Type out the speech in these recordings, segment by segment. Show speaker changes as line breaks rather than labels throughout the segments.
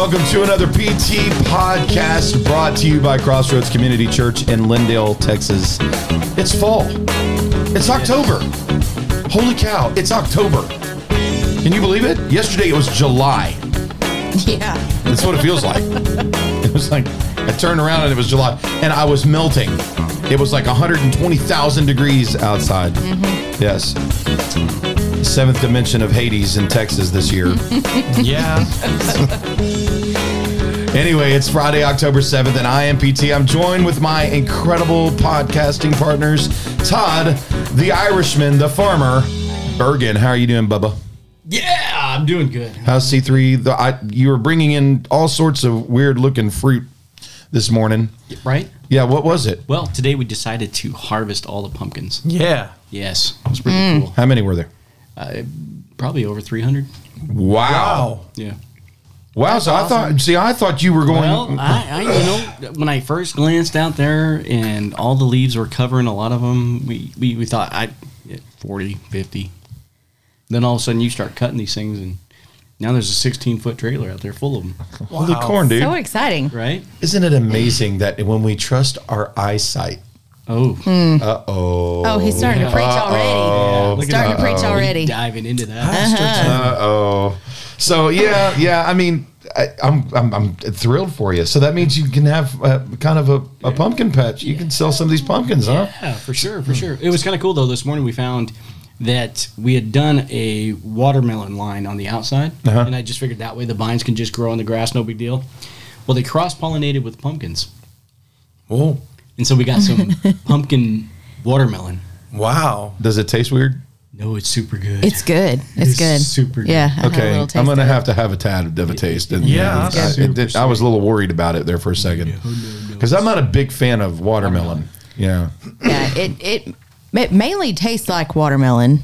welcome to another PT podcast brought to you by Crossroads Community Church in Lindale, Texas. It's fall, it's October. Holy cow, it's October. Can you believe it? Yesterday it was July.
Yeah.
That's what it feels like. It was like I turned around and it was July, and I was melting. It was like 120,000 degrees outside. Mm-hmm. Yes. Seventh dimension of Hades in Texas this year.
Yeah.
Anyway, it's Friday, October 7th, and I am PT. I'm joined with my incredible podcasting partners, Todd, the Irishman, the farmer, Bergen. How are you doing, Bubba?
Yeah, I'm doing good.
How's C3? The, I, you were bringing in all sorts of weird looking fruit this morning.
Right?
Yeah, what was it?
Well, today we decided to harvest all the pumpkins.
Yeah.
Yes, it was pretty cool.
How many were there?
Uh, probably over 300.
Wow.
Yeah.
Wow. so I thought, see, I thought you were going.
Well, I, I, you know, when I first glanced out there and all the leaves were covering a lot of them, we, we, we thought I 40, 50. Then all of a sudden you start cutting these things and now there's a 16 foot trailer out there full of them.
Holy corn, dude.
So exciting.
Right?
Isn't it amazing that when we trust our eyesight,
Oh,
uh oh.
Oh, he's starting to preach already.
Look at
Starting to preach already.
diving into that.
Uh oh. So yeah, yeah. I mean, I, I'm, I'm I'm thrilled for you. So that means you can have uh, kind of a, a pumpkin patch. You can sell some of these pumpkins, huh?
Yeah, for sure, for sure. It was kind of cool though. This morning we found that we had done a watermelon line on the outside,
Uh-huh.
and I just figured that way the vines can just grow on the grass, no big deal. Well, they cross pollinated with pumpkins,
Oh,
and so we got some pumpkin watermelon.
wow.
Does it taste weird?
No, it's super good.
It's good. It's
It's
good.
super good.
Yeah. I had a
Okay,
taste
I'm gonna
of it.
have to have a tad of a taste. And
Yeah,
I,
it's
it I was a little worried about it there for a second because I'm not a big fan of watermelon. Yeah,
Yeah. It, it it mainly tastes like watermelon.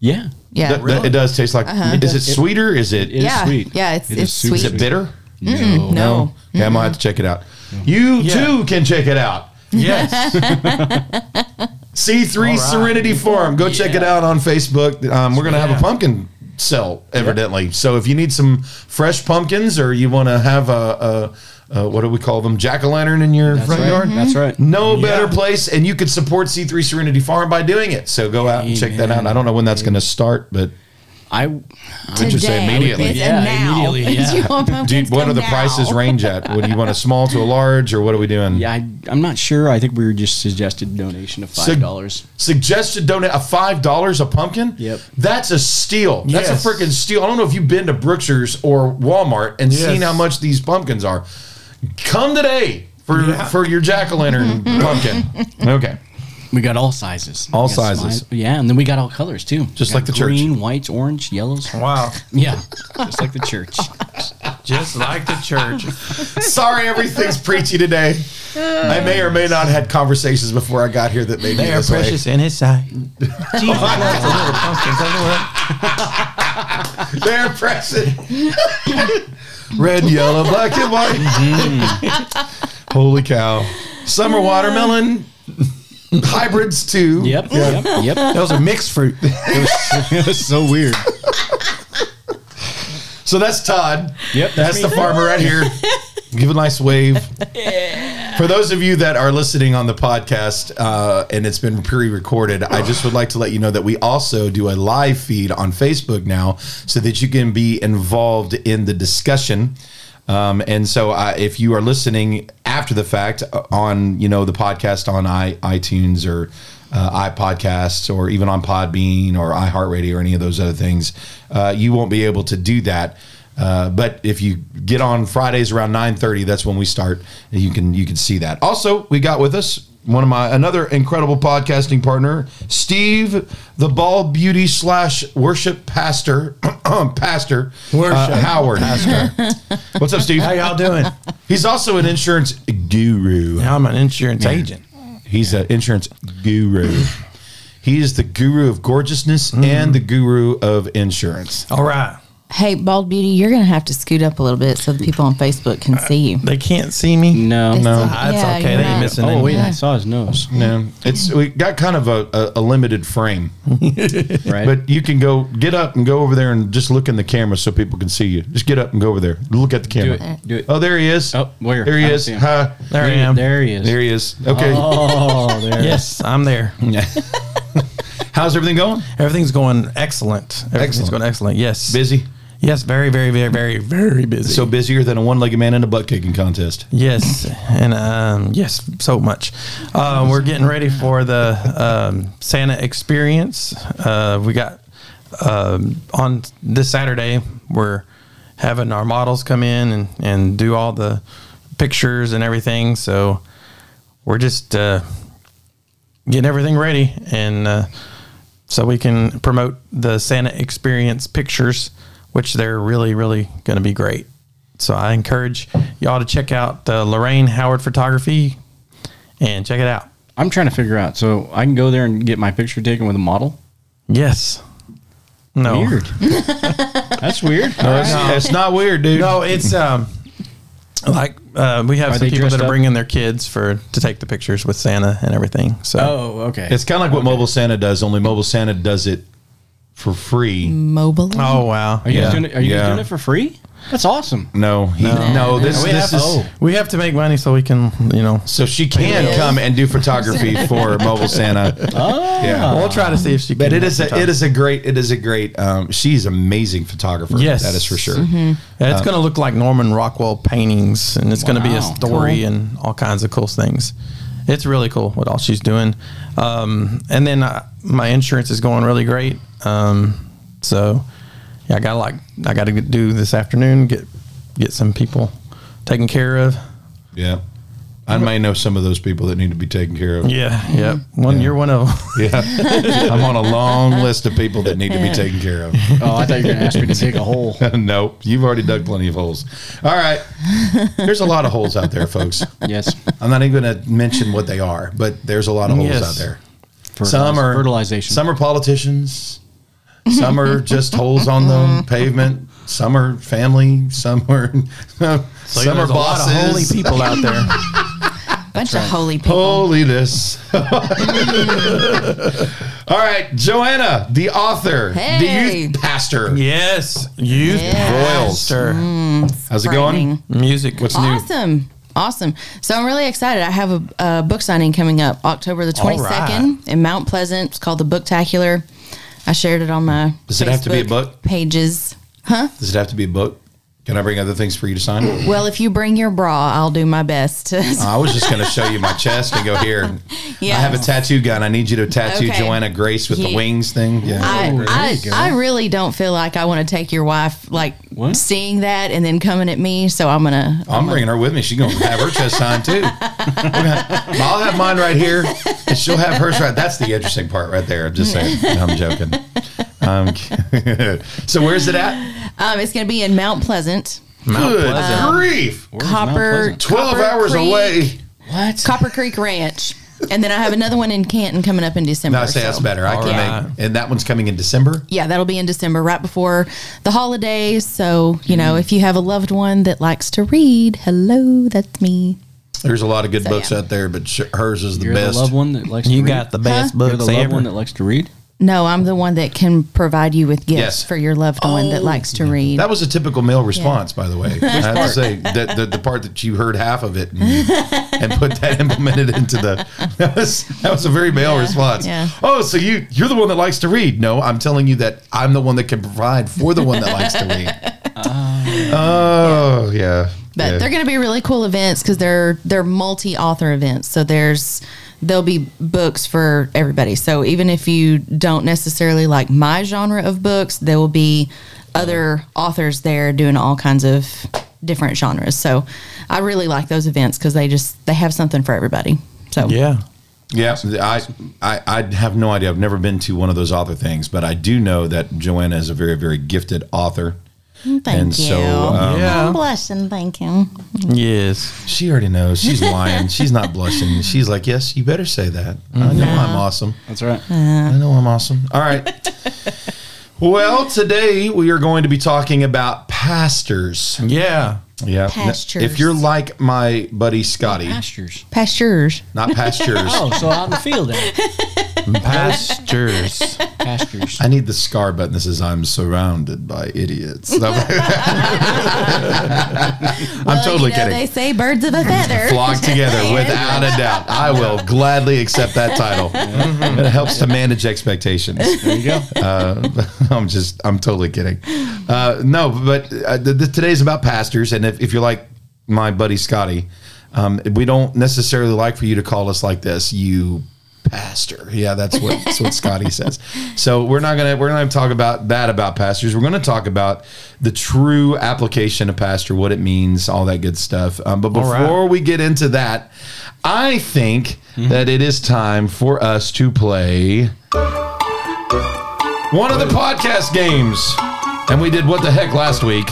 yeah,
Yeah.
Th- th- it does taste like. Is it sweeter? Is it?
It is
yeah.
sweet.
Yeah. It's
It is
it's
super
Is
sweet.
it bitter?
no,
No.
Okay, I might have to check it out. You
Yeah.
too can check it out.
Yes.
C3
All right.
Serenity Farm. Go check it out on Facebook. Um, we're going to have a pumpkin sell, evidently. So if you need some fresh pumpkins or you want to have a, a, a, what do we call them, jack o' lantern in your
That's
front
right.
yard?
That's right.
No better place, and you could support C3 Serenity Farm by doing it. So go out and check that out. I don't know when that's going to start, but
I.
Would you say immediately?
It's
Yeah,
now.
immediately,
Do you
yeah.
want
do,
pumpkins?
what
Come
are the
now.
prices range at? Would you want a small to a large, or what are we doing?
Yeah, I, I'm not sure. I think we were just suggested donation of
Sig-
five dollars.
Suggested donate a five dollars a pumpkin.
Yep.
that's a steal. That's a freaking steal. I don't know if you've been to Brookshire's or Walmart and
Yes.
seen how much these pumpkins are. Come today for
Yeah.
for your jack o' lantern pumpkin. Okay,
We got all sizes.
All sizes.
smi- Yeah, and then we got all colors too.
Just like
got
the church.
green, whites, orange, yellows.
wow.
Yeah, just like the church.
Just like the church.
sorry, everything's preachy today. I may or may not have had conversations before I got here that made me
They are
this way.
precious in his sight. Jesus loves little pumpkins of the world.
They're pressing. Red, yellow, black, and white.
Mm-hmm.
Holy cow. Summer watermelon. Hybrids too.
Yep, yep, yep.
Those are mixed fruit.
it was so weird.
So that's Todd.
Yep,
That's the farmer right here. Give a nice wave. For those of you that are listening on the podcast uh, and it's been pre-recorded, I just would like to let you know that we also do a live feed on Facebook now, so that you can be involved in the discussion. Um, and so, uh, if you are listening after the fact uh, on, you know, the podcast on i iTunes or uh, iPodcasts or even on Podbean or iHeartRadio or any of those other things, uh, you won't be able to do that. Uh, but if you get on Fridays around 9:30, that's when we start. You can you can see that. Also, we got with us one of my another incredible podcasting partner, Steve, the Bald Beauty slash worship pastor, pastor uh,
Worship.
Howard. What's up, Steve?
How y'all doing?
He's also an insurance guru.
I'm an insurance agent.
He's an insurance guru. He is the guru of gorgeousness and the guru of insurance.
All right.
Hey, Bald Beauty, you're going to have to scoot up a little bit so the people on Facebook can see you.
They can't see me.
No,
It's
no.
like-
Ah, it's
Yeah,
okay.
you're
They ain't
right.
missing
Oh
anything.
wait, I saw his nose.
No, it's we got kind of a, a, a limited frame,
Right,
but you can go get up and go over there and just look in the camera so people can see you. Just get up and go over there. Look at the
do
camera.
it. Do it.
Oh, there he is.
Oh, where?
There he
don't
is.
see him.
Hi.
There I am.
There he is.
There he is. Okay.
Oh, there.
Yes, I'm there.
Yeah. How's everything going?
Everything's going excellent. Everything's
Excellent.
going excellent. Yes.
Busy.
Yes, very, very, very, very, very busy.
So busier than a one-legged man in a butt kicking contest.
Yes, and um, yes, so much. Uh, we're getting ready for the um, Santa experience. Uh, we got um, on this Saturday. We're having our models come in and, and do all the pictures and everything. So we're just uh, getting everything ready, and uh, so we can promote the Santa experience pictures, which they're really, really going to be great. So I encourage y'all to check out the Lorraine Howard Photography and check it out.
I'm trying to figure out. So I can go there and get my picture taken with a model.
Yes. No.
Weird. That's weird.
No, it's, it's not weird, dude.
No, it's um like uh, we have
Are
some people
dressed
that are bringing their kids for to take the pictures with Santa and everything. So
Oh, okay.
It's kind of like what Mobile Santa does, only Mobile Santa does it for free.
Mobile.
oh wow.
Are you
Yeah.
guys doing it? Are you
Yeah.
guys doing it for free? That's awesome.
No, he, no. this
we
this
have,
is
Oh.
we have to make money so we can, you know.
so she can
Yes.
come and do photography for Mobile Santa.
Oh,
Yeah.
We'll try to see if she can.
But it is a, it is a great it is a great um, she's amazing photographer.
Yes.
that is for sure.
Mm-hmm.
Yeah, it's going to look like Norman Rockwell paintings, and it's going to be a
Wow.
story and all kinds of cool things. It's really cool what all she's doing. Um, and then uh, my insurance is going really great. Um, so yeah, I got like I got to do this afternoon get get some people taken care of.
Yeah, I may know some of those people that need to be taken care of.
Yeah, yeah. One,
Yeah.
you're one of them.
Yeah, I'm on a long list of people that need to be taken care of.
Oh, I thought you were going to ask me to dig a hole.
nope, you've already dug plenty of holes. All right, there's a lot of holes out there, folks.
Yes.
I'm not even going to mention what they are, but there's a lot of holes
Yes.
out there.
Fertiliz-
Some are
fertilization.
Some are politicians. Some are just holes on the mm-hmm. pavement. Some are family. Some are some are
There's a lot
bosses.
of holy people out there.
Bunch of holy people.
Holiness. All right, Joanna, the author, the youth pastor.
yes, youth
Yeah.
Royals.
Sure.
How's it going?
Music.
What's new?
Awesome. Awesome. So I'm really excited. I have a, a book signing coming up October the
All
22nd in Mount Pleasant. It's called The Booktacular. I shared it on my
Does it have to be a
Facebook
book?
pages. Huh?
Does it have to be a book? Can I bring other things for you to sign?
Well, if you bring your bra, I'll do my best. to-
I was just going to show you my chest and go here.
Yeah.
I have a tattoo gun. I need you to tattoo
Okay.
Joanna Grace with the
Yeah.
wings thing. Yeah.
I, oh,
there
I. I really don't feel like I want to take your wife like
What?
seeing that and then coming at me. So I'm gonna.
I'm bringing her with me. She's gonna have her chest signed too. Gonna- I'll have mine right here, and she'll have hers right. That's the interesting part right there. I'm just saying. I'm joking. Um, so where's it at?
Um, it's gonna be in Mount Pleasant,
Mount
Good
Pleasant.
grief!
Where's Mount
Copper.
Pleasant?
Twelve
Copper
hours
Creek-
away.
What?
Copper Creek Ranch, and then I have another one in Canton coming up in December.
No, I say that's better. I
All
can
right.
make, and that one's coming in December.
Yeah, that'll be in December, right before the holidays. So you
Mm-hmm.
know, if you have a loved one that likes to read, hello, that's me.
There's a lot of good
So,
books
yeah.
out there, but sh- hers is the
You're
best.
the loved one that likes
You
to
got the
read?
best
You're the loved
ever.
one that likes to read?
No, I'm the one that can provide you with gifts
Yes.
for your loved one that oh. likes to read.
That was a typical male response, by the way. I have to say that the, the part that you heard half of it and, and put that implemented into the that was that was a very male response.
yeah.
Oh, so you you're the one that likes to read? No, I'm telling you that I'm the one that can provide for the one that likes to read. oh yeah.
But
yeah.
they're going to be really cool events because they're they're multi-author events. So there's there'll be books for everybody. So even if you don't necessarily like my genre of books, there will be other authors there doing all kinds of different genres. So I really like those events because they just they have something for everybody. So
Yeah.
Yeah, I, I I have no idea. I've never been to one of those author things, but I do know that Joanna is a very very gifted author.
Thank
and
you.
so um,
Yeah.
I'm blushing. Thank you.
Yes.
She already knows. She's lying. She's not blushing. She's like, yes, you better say that. I know I'm awesome.
That's right.
I know I'm awesome. All right. Well, today we are going to be talking about pastors.
Yeah.
Yeah.
Pastures.
If you're like my buddy Scotty,
Pastures.
Pastures.
not pastures.
Oh, so out in the field then.
Pastures.
Pastures.
I need the scar button that says I'm surrounded by idiots. I'm totally
you know,
kidding.
They say birds of a feather.
Flock together without a doubt. I will gladly accept that title. It helps to manage expectations.
There you go.
Uh, I'm just, I'm totally kidding. Uh, no, but uh, the, the, today's about pastors, and if, if you're like my buddy Scotty, um, we don't necessarily like for you to call us like this. You pastor, yeah, that's what that's what Scotty says. So we're not gonna we're not gonna talk about that about pastors. We're gonna talk about the true application of pastor, what it means, all that good stuff. Um, but
All right.
before we get into that, I think that it is time for us to play one of the podcast games. And we did what the heck last week.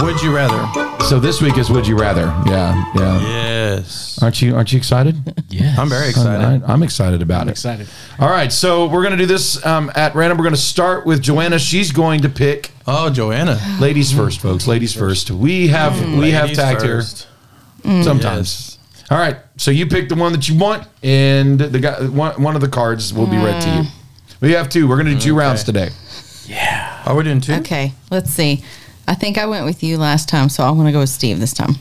Would you rather?
So this week is Would You Rather. Yeah, yeah.
Yes.
Aren't you aren't you excited?
Yeah.
I'm very excited.
I, am excited about it.
excited.
All right, so we're gonna do this um, at random. We're gonna start with Joanna. She's going to pick
Oh, Joanna.
ladies first, folks. Ladies first. We have we have
Ladies
tagged
first.
here sometimes. All right, so you pick the one that you want, and the guy one, one of the cards will be read to you. We have two. We're gonna do two rounds today. Yeah.
Are we doing two?
Okay, let's see. I think I went with you last time, so I want to go with Steve this time.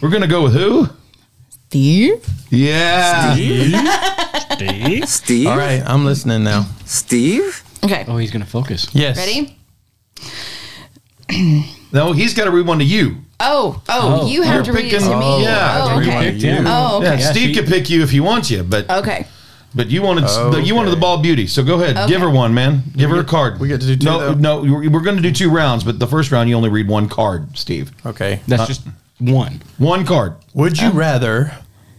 We're gonna go with who?
Steve?
Yeah.
Steve? Steve?
All right. I'm listening now.
Steve?
Okay.
Oh, he's gonna focus.
Yes.
Ready?
No, he's got to read one to you.
Oh, oh,
Oh,
you have to read it to me.
Oh, yeah,
oh, okay.
Picked him.
Oh,
Yeah,
okay.
Yeah,
Steve
she-
could pick you if he wants you, but
Okay.
But you wanted the, you wanted the bald beauty. So go ahead, give her one, man. Give her a card.
we get to do two,
No,
though?
no, we're we're going to do two rounds, but the first round you only read one card, Steve.
Okay.
That's just one.
One card.
Would you rather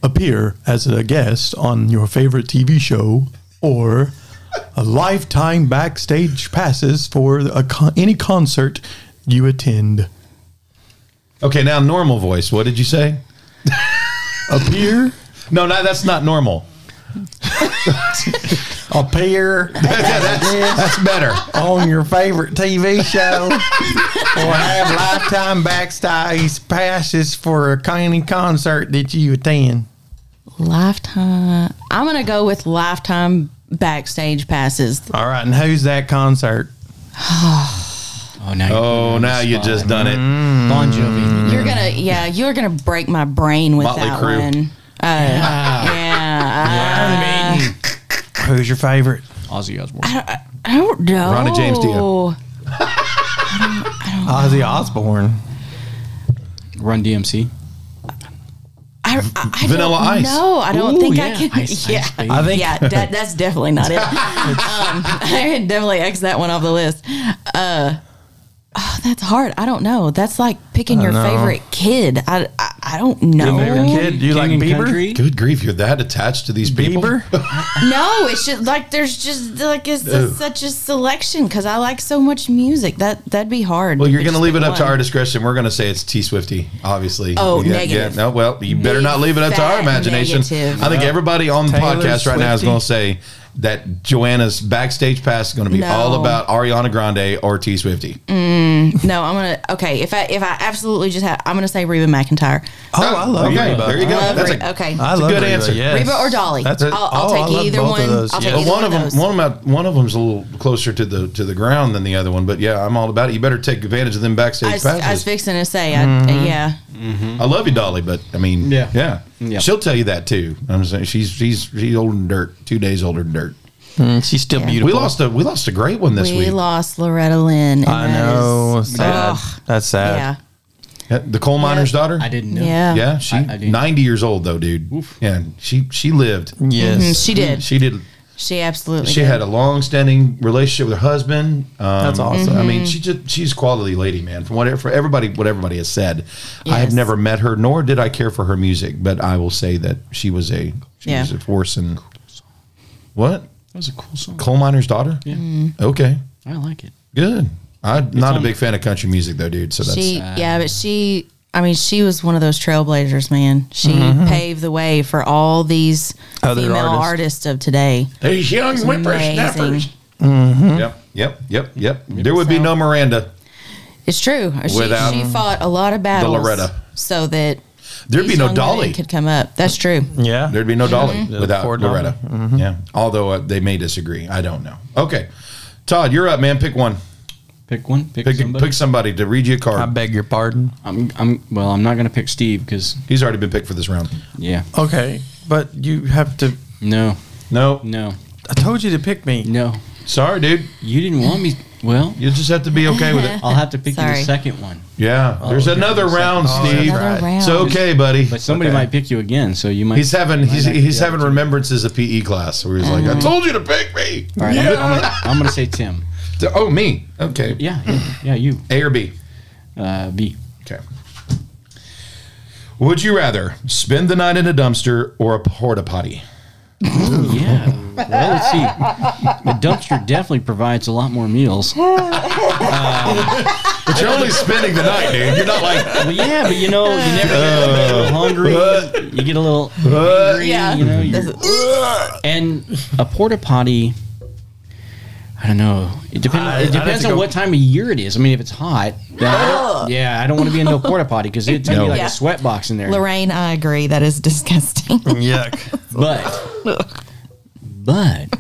appear as a guest on your favorite TV show or a lifetime backstage passes for a con- any concert you attend?
Okay, now normal voice. What did you say?
Appear,
No, no, that's not normal.
appear
That's better.
on your favorite TV show or have lifetime backstage passes for a any concert that you attend.
Lifetime. I'm going to go with lifetime backstage passes.
All right, and who's that concert?
Oh, now.
Oh, now you just done it.
Bon Jovi.
You're going to, yeah, you're going to break my brain with
Motley
that
Crue.
one. Uh, yeah.
Who's your favorite?
Ozzy Osbourne.
I don't know.
Ronnie James Dio.
Ozzy Osbourne.
Run DMC.
I, I, I
Vanilla
don't
Ice.
No, I don't
Ooh,
think
yeah.
I can.
Ice,
yeah,
Ice
I think
yeah, that, that's definitely not it. um, I definitely X that one off the list. Uh, oh, that's hard. I don't know. That's like picking your
know.
favorite kid. I, I, I don't know.
favorite kid? Do you like
King and
Bieber?
Country?
Good grief, you're that attached to these people.
Bieber?
No, it's just like there's just like it's just such a selection because I like so much music. That that'd be hard.
Well, you're going to leave it
pick
up to our discretion. We're going to say it's T Swifty, obviously.
Oh,
yeah,
negative.
Yeah, no, well, you better not leave it up to our imagination.
negative.
I think everybody on the
Taylor
podcast right now is going to say that Joanna's backstage pass is going to be
No.
all about Ariana Grande or T Swifty.
No, I'm gonna. Okay, if I if I absolutely just have, I'm gonna say Reba McEntire.
Oh, I love
okay,
Reba.
there you go.
Love
That's
Reba.
a,
okay.
I
a
love
good
Reba,
answer.
Yes.
Reba or Dolly.
That's it.
I'll, I'll
Oh,
take
love
either one. I'll
yes.
take
But
either
one
one
of
of
them,
those.
one of them, one of them's a little closer to the to the ground than the other one. But yeah, I'm all about it. You better take advantage of them
I
backstage
was, I was fixing to say, I,
Mm-hmm.
yeah.
I love you, Dolly, but I mean,
Yeah.
yeah,
Yeah.
She'll tell you that too. I'm saying she's she's she's older than dirt. Two days older than dirt.
Mm, she's still
Yeah.
beautiful.
We lost a we lost a great one this
we
week.
We lost Loretta Lynn.
I
that
know.
is-
sad.
Ugh.
That's sad.
yeah.
Yeah, the coal miner's daughter.
I didn't know.
Yeah.
Yeah, she
I- I
90 years old though, dude. Yeah, she she lived.
Yes.
Mhm, she did.
She did.
She absolutely
She
did.
had a long-standing relationship with her husband. Um,
That's awesome.
I
Mm-hmm.
mean, she just she's a quality lady, man. From whatever for everybody, what everybody has said, I have never met her, nor did I care for her music. But I will say that she was a she
Yeah.
was a force in what
That was a cool song.
coal miner's daughter.
Yeah.
Okay,
I like it.
good. I'm not a
on-
big fan of country music though, dude. So that's
She, yeah, but she, I mean, she was one of those trailblazers, man. She mm-hmm. Mm-hmm. paved the way for all these
Other
female
artists.
artists. of today.
these young
Amazing. Mm-hmm.
Yep. Yep, yep, yep. There would be no Miranda.
It's true. She,
Without
she fought a lot of battles.
The Loretta.
So that
There'd be no
young
Dolly.
could come up. That's true.
Yeah.
There'd be no Dolly
The
without
poor Dolly.
Loretta. Yeah. Although uh, they may disagree. I don't know. Okay. Todd, you're up, man. Pick one.
Pick one. Pick,
Pick
somebody.
pick somebody to read you a card.
I beg your pardon.
I'm, I'm. Well, I'm not gonna pick Steve because
He's already been picked for this round.
yeah.
Okay, but you have to.
No.
No.
No.
I told you to pick me.
No.
Sorry, dude.
You didn't want me. Well,
You just have to be okay with it.
I'll have to pick you the second one.
Yeah. Oh, there's
okay.
another round,
Oh,
Steve.
Another round.
It's okay, buddy.
But somebody
Okay.
might pick you again, so you might.
He's having
might
he's he's having remembrances of PE class where he's like, I told you to pick me.
All right, I'm, gonna, I'm, gonna, I'm gonna say Tim.
Oh, me. Okay.
Yeah, yeah, yeah, you.
A or B.
Uh, B.
Okay. Would you rather spend the night in a dumpster or a porta potty?
Yeah. Well, let's see. The dumpster definitely provides a lot more meals.
But you're only spending the night, dude. You're not like
Well, yeah, but you know, you never get a little hungry. You get a little hungry.
Yeah.
You know, you're, and a porta potty. I don't know. It depends.
I-
it depends on
go-
what time of year it is. I mean, if it's hot, then I- yeah, I don't want to be in no porta potty because it's gonna
No.
be like
Yeah.
a sweat box in there.
Lorraine, I agree. That is disgusting.
Yuck.
But, but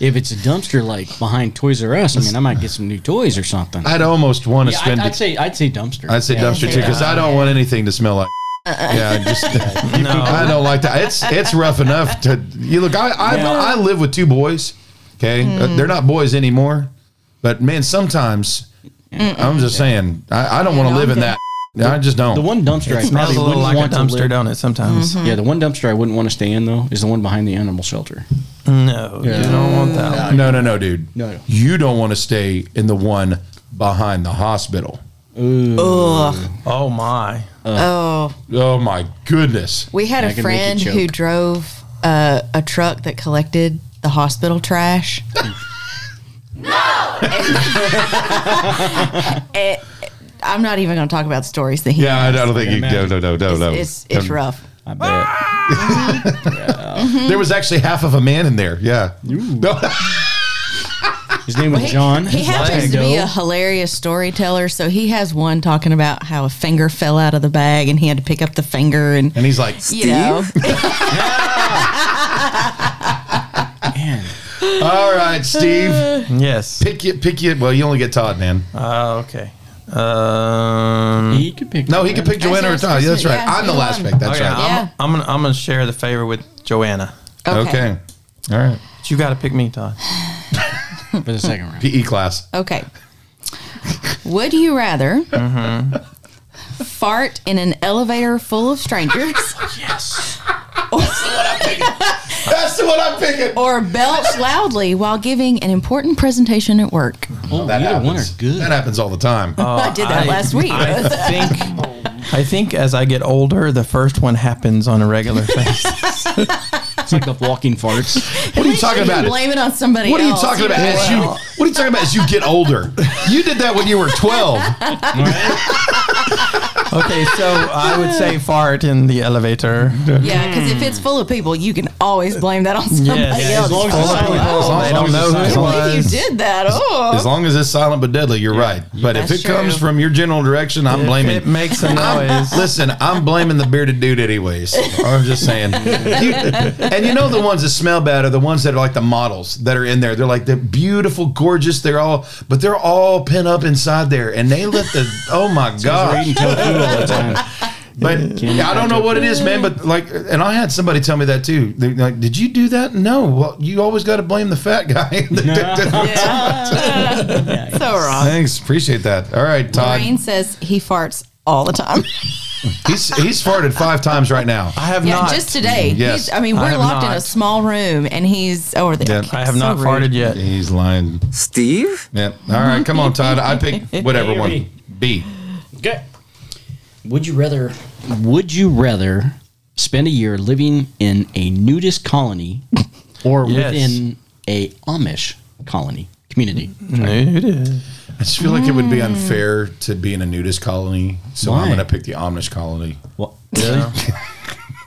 if it's a dumpster like behind Toys R Us, I mean, I might get some new toys or something.
I'd almost want to
Yeah, I'd,
spend
I'd
it.
say I'd say dumpster.
I'd say dumpster too because I don't want anything to smell like. Uh-uh. Yeah, just I don't like that. It's it's rough enough to you look. I I, I live with two boys. Okay, Uh, they're not boys anymore, but man, sometimes I'm just saying I, I don't want to
no,
live in that. I just don't.
The one dumpster I
It smells
probably
a little
wouldn't
like a
want to
dumpster,
live.
don't it? Sometimes.
Yeah, the one dumpster I wouldn't want to stay in though is the one behind the animal shelter.
No, you don't want that. one.
no, no, no, dude.
No, no.
You don't want to stay in the one behind the hospital.
Ugh.
Oh my.
Oh,
Oh my goodness.
we had
That
a
could make you
friend who drove uh, a truck that collected the hospital trash. no. I'm not even going to talk about stories that he.
Yeah, I don't think you. No, no, no, no, no.
It's it's um, rough.
I bet. Ah! Mm-hmm.
There was actually half of a man in there. Yeah. No.
His name was John.
He happens to be a hilarious storyteller, so he has one talking about how a finger fell out of the bag and he had to pick up the finger and
And he's like,
you know.
Man,
"All right, Steve,
Yes.
pick you, pick you." Well, you only get Todd, man.
Uh, okay. Um,
he could pick.
No, he can pick Joanna or
That's
Todd. Yeah, that's right.
yeah,
I'm the last
one.
pick. That's
okay,
right.
Yeah.
I'm, I'm gonna I'm gonna share the favor with Joanna.
Okay. All right.
But you got to pick me, Todd.
for the second round.
PE class.
Okay. Would you rather fart in an elevator full of strangers
Yes.
That's the one I'm picking.
or belch loudly while giving an important presentation at work?
Oh,
That
either one are
happens.
good.
That happens all the time.
Uh, I did that last week.
I think I think as I get older, the first one happens on a regular basis.
It's like the walking farts.
what are you talking about?
Blame it on somebody
What are you
else.
talking about? As you, what are you talking about? As you get older, you did that when you were 12.
Okay, so I would say fart in the elevator.
Yeah, because if it's full of people, you can always blame that on somebody
Yes.
Yeah,
else.
as long as it's silent.
oh,
As long-
they
as
don't
long
know who it
silent.
can't believe
was.
you did that. Oh,
As long as it's silent but deadly, you're right. But if
That's
it comes
true.
from your general direction, I'm
If
blaming.
it makes a noise.
Listen, I'm blaming the bearded dude anyways. I'm just saying. You- and you know the ones that smell bad are the ones that are like the models that are in there. They're like they're beautiful, gorgeous. They're all, but they're all pent up inside there, and they let the. Oh my
We're
god!
Eating tofu all the time.
But yeah, I don't know what it is, man. But like, and I had somebody tell me that too. They're like, did you do that? No. Well, you always got to blame the fat guy.
yeah. so wrong.
Thanks, appreciate that. All right, Todd.
Lorraine says he farts all the time.
He's he's farted five times right now.
I have
yeah,
not.
just today.
Mm, yes.
He's, I mean, we're
have
locked in a small room, and he's over there.
Yeah.
I have
So
not
rude.
farted yet.
He's lying.
Steve?
Yeah. All right, come on, Todd. I pick whatever one.
B?
B.
Okay. Would you rather? Would you rather spend a year living in a nudist colony or
Yes.
within a Amish colony community?
Mm, nudist.
I just feel like it would be mm. unfair to be in a nudist colony, so I'm going to pick the Amish colony.
Well, really?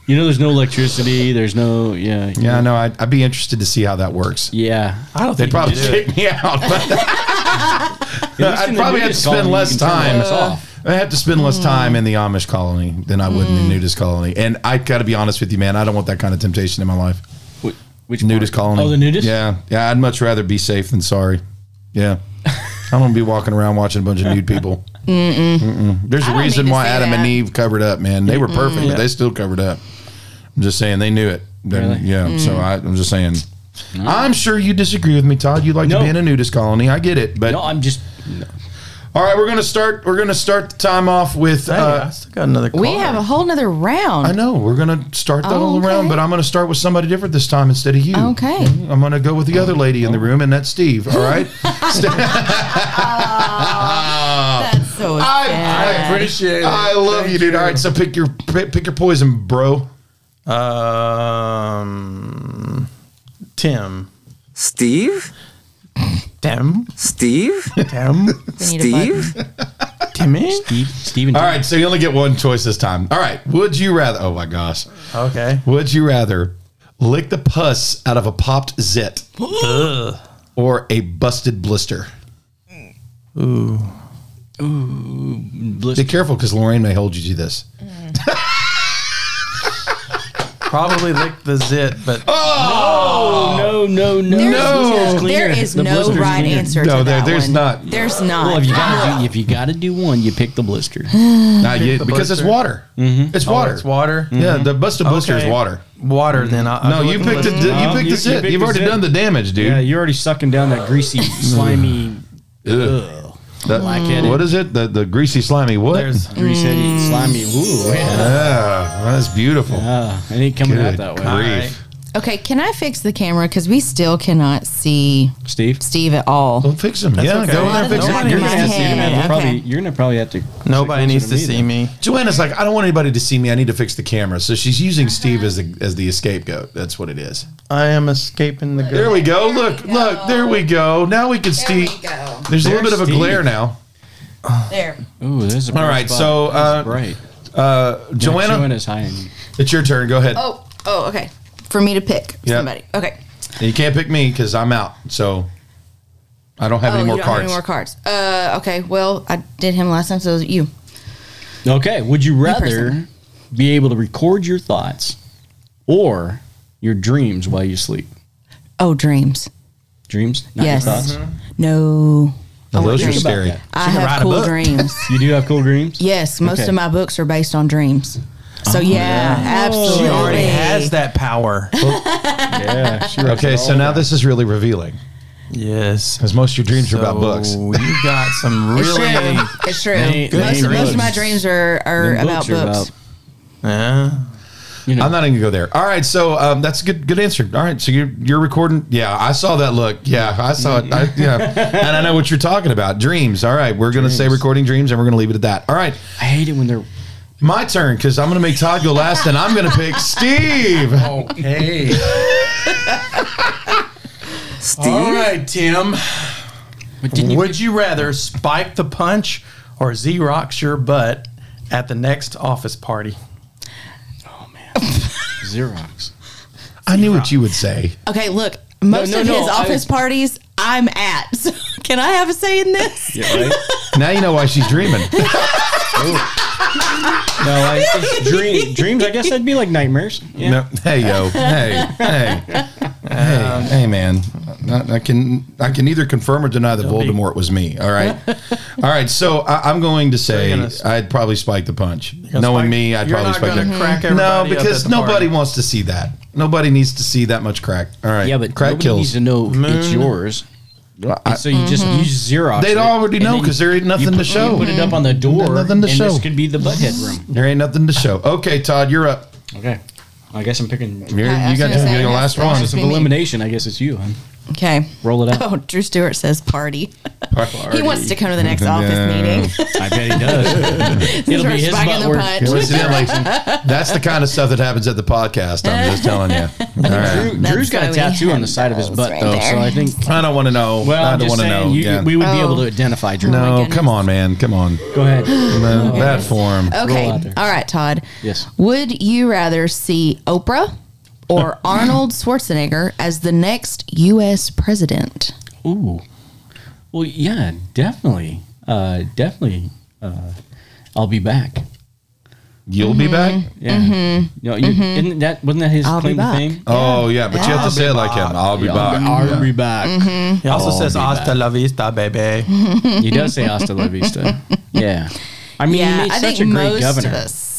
you know, there's no electricity. There's no yeah.
Yeah, I know. I'd, I'd be interested to see how that works.
Yeah.
I don't
They'd
think
probably
you do it.
kick me out. but- I'd probably have to spend less
can turn the
time.
Lights off.
I have to spend less time in the Amish colony than I would in the mm. nudist colony. And I got to be honest with you, man. I don't want that kind of temptation in my life.
Which
Nudist
part?
colony.
Oh, the nudist.
Yeah, yeah. I'd much rather be safe than sorry. Yeah, I'm gonna be walking around watching a bunch of nude people. Mm-mm. There's a
don't
reason
need to
why
see
Adam and
that.
Eve covered up, man. They were perfect, but they still covered up. I'm just saying they knew it. Then,
Really?
Yeah. So mm. I, I'm just saying. I'm sure you disagree with me, Todd. You like
No.
to be in a nudist colony. I get it, but
No, I'm just. No.
All right, we're gonna start. We're gonna start the time off with.
Hey, I
Uh,
still got another card.
We have a whole nother round.
I know we're gonna start the
Oh,
whole
okay.
around, but I'm gonna start with somebody different this time instead of you.
Okay.
I'm gonna go with the other lady in the room, and that's Steve. All right.
That's so sad.
I appreciate it. I love you, dude. All right, so pick your pick pick your poison, bro.
Um, Tim.
Steve?
Tim.
Steve?
Tim.
We need a button.
Steve?
Timmy.
Steve, Steven.
All right, so you only get one choice this time. All right. Would you rather? Oh my gosh.
Okay.
Would you rather lick the pus out of a popped zit
Ugh.
or a busted blister?
Ooh. Ooh.
Be careful, because Lorraine may hold you to this. Mm.
Probably lick the zit, but
Oh, no, no, no.
There's,
No.
there is
The
no right
cleaner.
answer
No,
to
there-
that
there's
one.
not.
There's not.
Well, if you gotta do, if you gotta do one, you pick the blister.
Nah, you,
the
because it's
blister?
water. Mm-hmm. It's
Oh,
water.
it's water.
Yeah, the mm-hmm. busted blister is
Okay.
water.
Water. Then I,
No, you picked it. You
No,
picked
you-
the
you
zit.
picked
You've already done the damage, dude.
Yeah, you're already sucking down that greasy, mm. slimy,
Ugh. That-
Black-headed.
what is it? The the greasy slimy what?
There's
greasy, mm. slimy. Ooh, yeah.
yeah, that's beautiful.
Ah, it ain't coming
Good
out that way.
grief.
Okay, can I fix the camera because we still cannot see
Steve,
Steve at all?
Don't fix him.
That's
yeah,
okay.
go in there and fix
Nobody
him.
you're
my
gonna, have to, you're, gonna have to
head,
probably, you're gonna probably have to.
nobody needs to see me.
Joanna's like, I don't want anybody to see me. I need to fix the camera. So she's using Steve as the as the scapegoat. That's what it is.
I am escaping the. Girl.
There we go. Look, look. There we go. Now we can see.
go.
There's a little bit
There's
of a
Steve.
glare now.
There.
Ooh, there's a
All
bright
right,
spot.
so,
This
uh,
bright.
Uh, Joanna,
Joanna's high.
It's your turn. Go ahead.
Oh, oh, okay. For me to pick
Yeah.
somebody. Okay.
And you can't pick me because I'm out. So I don't have
oh,
any more
you don't have
cards.
any more cards. Uh, okay. Well, I did him last time, so it was you.
okay, would you rather
person.
be able to record your thoughts or your dreams while you sleep?
Oh, dreams.
Dreams, not
Yes.
your thoughts.
No.
No,
I
those are
dreams.
scary.
that.
I
can write
have
a
cool
book.
dreams.
You do have cool dreams.
Yes, most
Okay.
of my books are based on dreams. So yeah, absolutely.
She already has that power.
Yeah, sure.
Okay, so now this is really revealing
yes.
because most of your dreams are about
So
books.
You got some
It's
really.
true. It's true.
They-
they
most,
ain't
most of my
books.
dreams are, are
Them
about
books are
books.
Yeah.
you know,
I'm not even gonna go there. All right, so um, that's a good good answer. All right, so you're you're recording. Yeah, I saw that look. Yeah, I saw it. I, yeah, and I know what you're talking about. Dreams. All right, we're gonna say
Dreams.
recording dreams, and we're gonna leave it at that. All right,
I hate it when they're.
My turn because I'm gonna make Todd go last, and I'm gonna pick Steve.
Okay.
Steve?
All right, Tim.
But you
Would you rather spike the punch or Xerox your butt at the next office party?
Oh man, Xerox.
I knew what you would say.
Okay, look, most
no,
of
no,
his
I-
office parties I'm at. So can I have a say in this?
Yeah, right.
Now you know why she's dreaming.
No, I, it's dream, dreams. I guess that'd be like nightmares. Yeah.
No, hey yo, hey, hey, hey, um, hey, man. I, I can I can either confirm or deny that
be-
Voldemort was me. All right, all right. So I, I'm going to say
you're gonna s-
I'd probably spike the punch. Knowing
spike-
me, I'd
you're
probably
not
spike
gonna
the
crack
No,
everybody up
because
at the
nobody
party.
wants to see that. Nobody needs to see that much crack. All right,
Yeah, but
crack
nobody
kills.
needs to know it's yours.
I-
So you just mm-hmm. use Xerox.
They'd
it,
already
and
know
then
'cause there ain't
you
nothing to
put-
show.
You put it up on the door.
Nothing to
and
show.
This could be the butthead room.
there ain't nothing to show. Okay, Todd, you're up.
Okay. I guess I'm picking.
You're,
I
you got
gonna
to
say,
be the
yes,
last
that
one.
was
Process of
me.
elimination. I guess it's you. Huh?
Okay.
Roll it up.
Oh, Drew Stewart says party. He wants to come to the next
Yeah.
office meeting.
I bet he does. It'll be his
Spiking
butt
the
work.
punch.
Coincidentally, that's the kind of stuff that happens at the podcast. I'm just telling you. All right.
Drew, Drew's got a
That's
tattoo on the side of his
Hens
butt,
right
though,
there.
so I think.
I don't want to know.
Well,
I
I'm
don't
just
want to
saying,
know.
you,
yeah.
we would be oh. able
Oh.
to identify Drew.
no,
goodness.
come on, man. Come on.
Go ahead.
Man, bad form.
Okay.
out there.
All right, Todd.
Yes.
Would you rather see Oprah or Arnold Schwarzenegger as the next U.S. president?
Ooh. Well, yeah, definitely, uh, definitely. Uh, I'll be back.
You'll be back.
Yeah, you know, you, isn't that wasn't that his
I'll be
claim to
back.
fame?
Oh yeah, but you have to say it like him. I'll be back.
I'll be back.
He also
I'll
says
be
"Hasta
back."
la vista, baby."
He does say "Hasta la vista." Yeah, I mean, he
yeah,
made
I
such a great governor.
of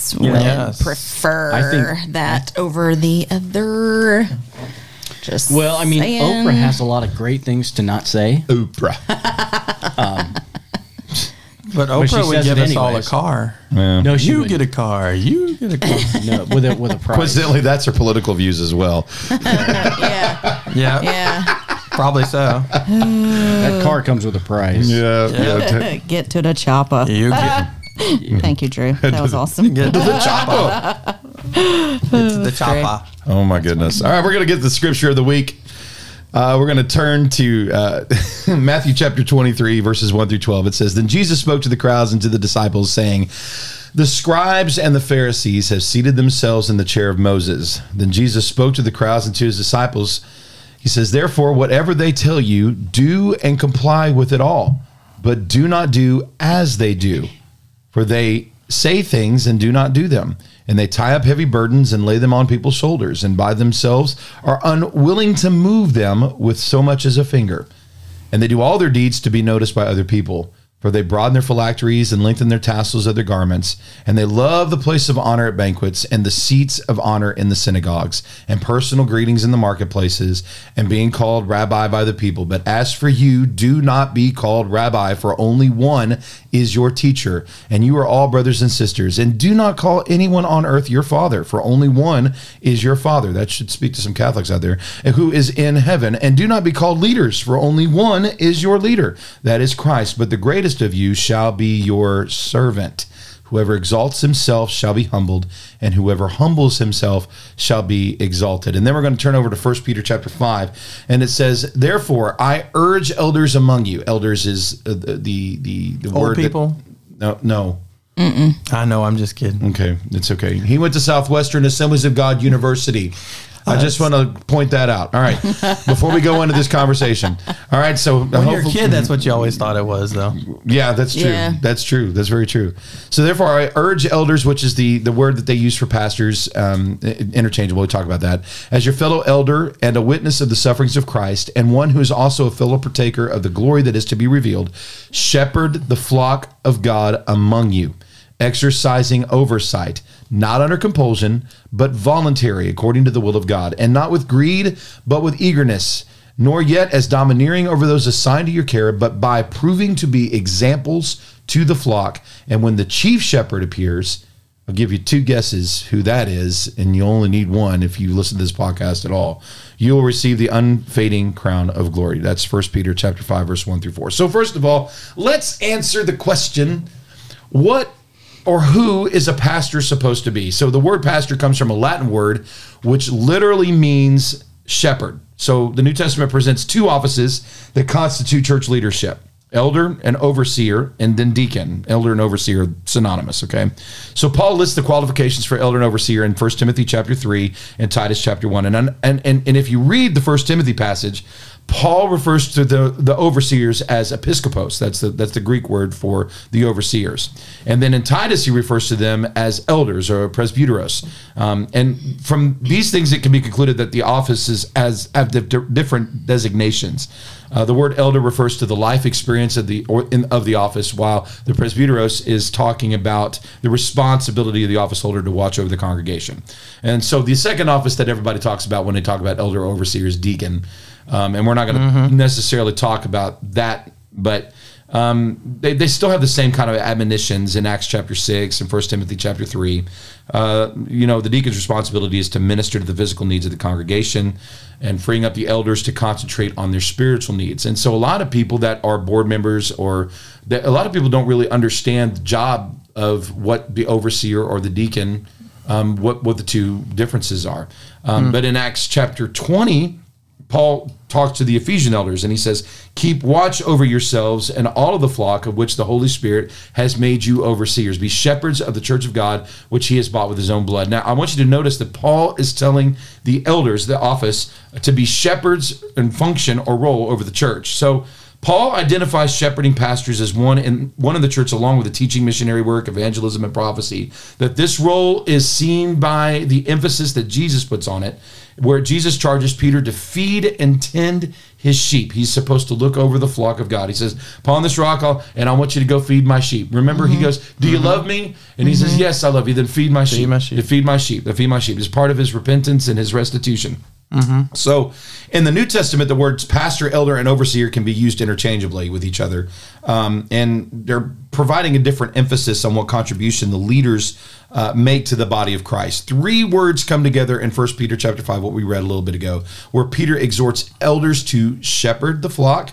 us would
Yes.
prefer
I think-
that over the other. Just
Well, I mean,
saying.
Oprah has a lot of great things to not say.
Oprah.
Um, but
But she
Oprah would give
it
us all a
anyways.
car.
No, she
You
would.
get a car. You get a car.
no with a with a price.
Coincidentally, that's her political views as well.
yeah,
yeah,
yeah.
probably so.
That car comes with a price.
Yeah, yeah.
Get to the chopper.
You get,
Thank you, Drew. That was awesome.
get to the chopper. it's the chopper.
Oh my goodness! All right, we're gonna get the scripture of the week. Uh, we're going to turn to uh, Matthew chapter 23, verses 1 through 12. It says, Then Jesus spoke to the crowds and to the disciples, saying, The scribes and the Pharisees have seated themselves in the chair of Moses. Then Jesus spoke to the crowds and to his disciples. He says, Therefore, whatever they tell you, do and comply with it all, but do not do as they do. For they say things and do not do them. And they tie up heavy burdens and lay them on people's shoulders, and by themselves are unwilling to move them with so much as a finger. And they do all their deeds to be noticed by other people. For they broaden their phylacteries and lengthen their tassels of their garments, and they love the place of honor at banquets and the seats of honor in the synagogues, and personal greetings in the marketplaces, and being called rabbi by the people. But as for you, do not be called rabbi, for only one is your teacher, and you are all brothers and sisters. And do not call anyone on earth your father, for only one is your father. That should speak to some Catholics out there, who is in heaven. And do not be called leaders, for only one is your leader, that is Christ. But the greatest of you shall be your servant. Whoever exalts himself shall be humbled, and whoever humbles himself shall be exalted. And then we're going to turn over to 1 Peter chapter 5, and it says, Therefore, I urge elders among you. Elders is uh, the, the, the, the
Old
word. that-
people?
no, no.
I know. I'm just kidding.
Okay, it's okay. He went to Southwestern Assemblies of God University. I just want to point that out. All right, before we go into this conversation. All right, so
When you're a kid, that's what you always thought it was, though.
yeah, that's true.
Yeah.
That's true. That's very true. So therefore, I urge elders, which is the the word that they use for pastors, um, interchangeable. We talk about that as your fellow elder and a witness of the sufferings of Christ, and one who is also a fellow partaker of the glory that is to be revealed. Shepherd the flock of God among you, exercising oversight, not under compulsion, but voluntary, according to the will of God, and not with greed, but with eagerness nor yet as domineering over those assigned to your care, but by proving to be examples to the flock. And when the chief shepherd appears, I'll give you two guesses who that is, and you only need one if you listen to this podcast at all. You will receive the unfading crown of glory. That's 1 Peter chapter 5, verse 1 through 4. So first of all, let's answer the question, what or who is a pastor supposed to be? So the word pastor comes from a Latin word which literally means shepherd. So the New Testament presents two offices that constitute church leadership. Elder and overseer, and then deacon. Elder and overseer synonymous. Okay, so Paul lists the qualifications for elder and overseer in 1 Timothy chapter three and Titus chapter one. And and and, and if you read the 1 Timothy passage, Paul refers to the, the overseers as episkopos. That's the that's the Greek word for the overseers. And then in Titus, he refers to them as elders or presbyteros. Um, and from these things, it can be concluded that the offices as have di- different designations. Uh, the word elder refers to the life experience of the or in, of the office, while the presbyteros is talking about the responsibility of the office holder to watch over the congregation. And so the second office that everybody talks about when they talk about elder overseer is deacon. Um, and we're not going to necessarily talk about that, but um, they, they still have the same kind of admonitions in Acts chapter 6 and 1 Timothy chapter 3. Uh, you know, the deacon's responsibility is to minister to the physical needs of the congregation and freeing up the elders to concentrate on their spiritual needs. And so a lot of people that are board members or that, a lot of people don't really understand the job of what the overseer or the deacon, um, what, what the two differences are. Um, But in Acts chapter 20, Paul talks to the Ephesian elders and he says, Keep watch over yourselves and all of the flock of which the Holy Spirit has made you overseers. Be shepherds of the church of God, which he has bought with his own blood. Now, I want you to notice that Paul is telling the elders, the office, to be shepherds and function or role over the church. So, Paul identifies shepherding pastors as one in one of the church, along with the teaching, missionary work, evangelism, and prophecy. That this role is seen by the emphasis that Jesus puts on it, where Jesus charges Peter to feed and tend his sheep. He's supposed to look over the flock of God. He says, "Upon this rock, I'll, and I want you to go feed my sheep." Remember, he mm-hmm. goes, "Do you mm-hmm. love me?" And he says, mm-hmm. "Yes, I love you." Then feed my sheep.
my sheep.
To feed my sheep. To feed my sheep is part of his repentance and his restitution. So, in the New Testament, the words pastor, elder, and overseer can be used interchangeably with each other, um, and they're providing a different emphasis on what contribution the leaders uh, make to the body of Christ. Three words come together in 1 Peter chapter five, what we read a little bit ago, where Peter exhorts elders to shepherd the flock,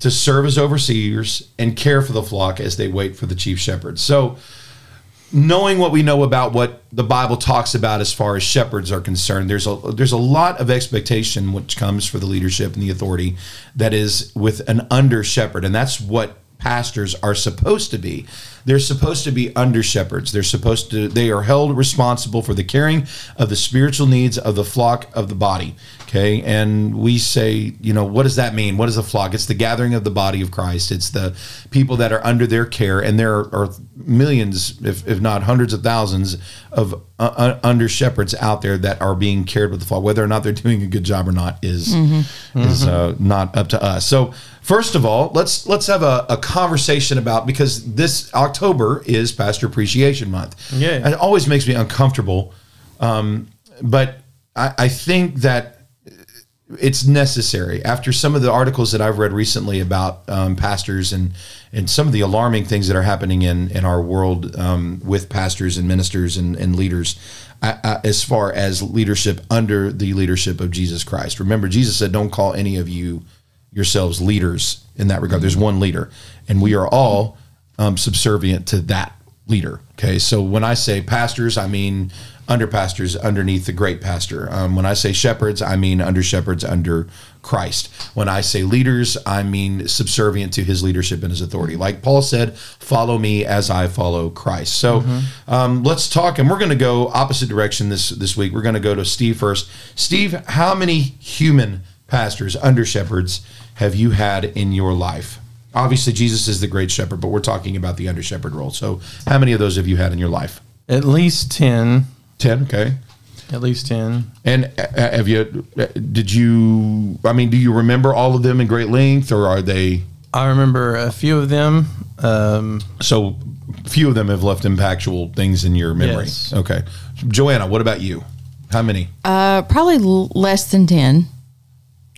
to serve as overseers, and care for the flock as they wait for the chief shepherd. So knowing what we know about what the Bible talks about as far as shepherds are concerned, there's a there's a lot of expectation which comes for the leadership and the authority that is with an under shepherd, and that's what pastors are supposed to be. They're supposed to be under shepherds. They're supposed to they are held responsible for the caring of the spiritual needs of the flock of the body. Okay. And we say, you know, what does that mean? What is a flock? It's the gathering of the body of Christ. It's the people that are under their care. And there are millions, if, if not hundreds of thousands, of uh, uh, under shepherds out there that are being cared with the flock. Whether or not they're doing a good job or not is is uh, not up to us. So first of all, let's let's have a, a conversation about because this October is Pastor Appreciation Month.
Yeah.
And it always makes me uncomfortable. Um, but I, I think that it's necessary after some of the articles that I've read recently about um, pastors and and some of the alarming things that are happening in in our world um, with pastors and ministers and, and leaders uh, uh, as far as leadership under the leadership of Jesus Christ. Remember, Jesus said, "Don't call any of you yourselves leaders." In that regard, there's one leader, and we are all um, subservient to that leader. Okay, so when I say pastors, I mean under pastors underneath the great pastor. Um, when I say shepherds, I mean under shepherds under Christ. When I say leaders, I mean subservient to his leadership and his authority. Like Paul said, follow me as I follow Christ. So um, let's talk, and we're going to go opposite direction this this week. We're going to go to Steve first. Steve, how many human pastors under shepherds have you had in your life? Obviously, Jesus is the great shepherd, but we're talking about the under shepherd role. So, how many of those have you had in your life?
At least 10.
10 okay
At least 10.
and uh, have you uh, did you i mean do you remember all of them in great length or are they
I remember a few of them. Um,
so few of them have left impactful things in your memory
Yes.
okay joanna what about you how many
Uh, probably l- less than 10.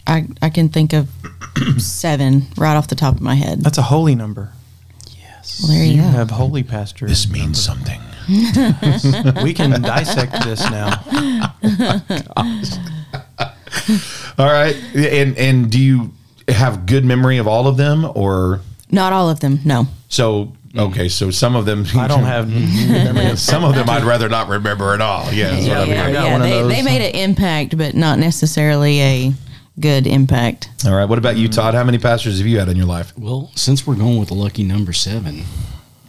I, I can think of seven right off the top of my head.
that's a holy number.
Yes.
Well, there you,
You
go.
have holy pastors.
This means something
we can dissect this now.
all right and and do you have good memory of all of them or
Not all of them, no.
so okay so some of them
I don't have memory of
some of them i'd rather not remember at all yeah, that's what I mean.
I got
they, they made an impact, but not necessarily a good impact.
all right what about you todd how many pastors have you had in your life
Well, since we're going with the lucky number seven,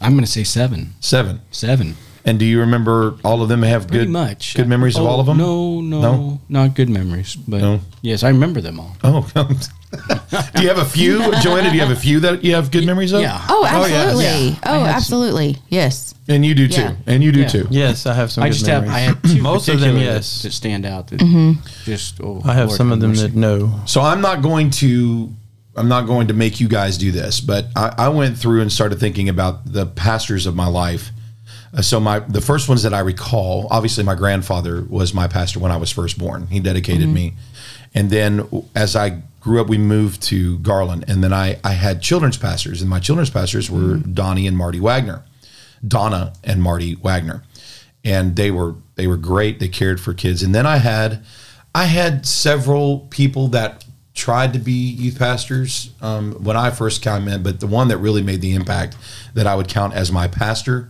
I'm going to say seven.
seven
Seven.
And do you remember all of them have
Pretty
good
much.
good memories of
Oh,
all of oh, them?
No, no,
No?
not good memories. But
No?
yes, I remember them all.
Oh, do you have a few, Joanna? Do you have a few that you have good memories of?
Yeah.
Oh, oh,
yeah,
absolutely.
yeah.
Oh,
I have some-
absolutely. Yes.
and you do too,
Yeah.
and you do
Yeah.
too.
Yes, I have some
I
good
just have
memories.
I have two
Most of them,
particular
yes.
that stand out. That mm-hmm. just oh,
I have
Lord
some of them
mercy.
that know.
So I'm not going to, I'm not going to make you guys do this, but I, I went through and started thinking about the pastors of my life. Uh, so my the first ones that I recall, obviously my grandfather was my pastor when I was first born. He dedicated me, and then as I grew up, we moved to Garland, and then I I had children's pastors, and my children's pastors were Donnie and Marty Wagner, Donna and Marty Wagner, and they were they were great. They cared for kids, and then I had I had several people that tried to be youth pastors um, when I first came in, but the one that really made the impact that I would count as my pastor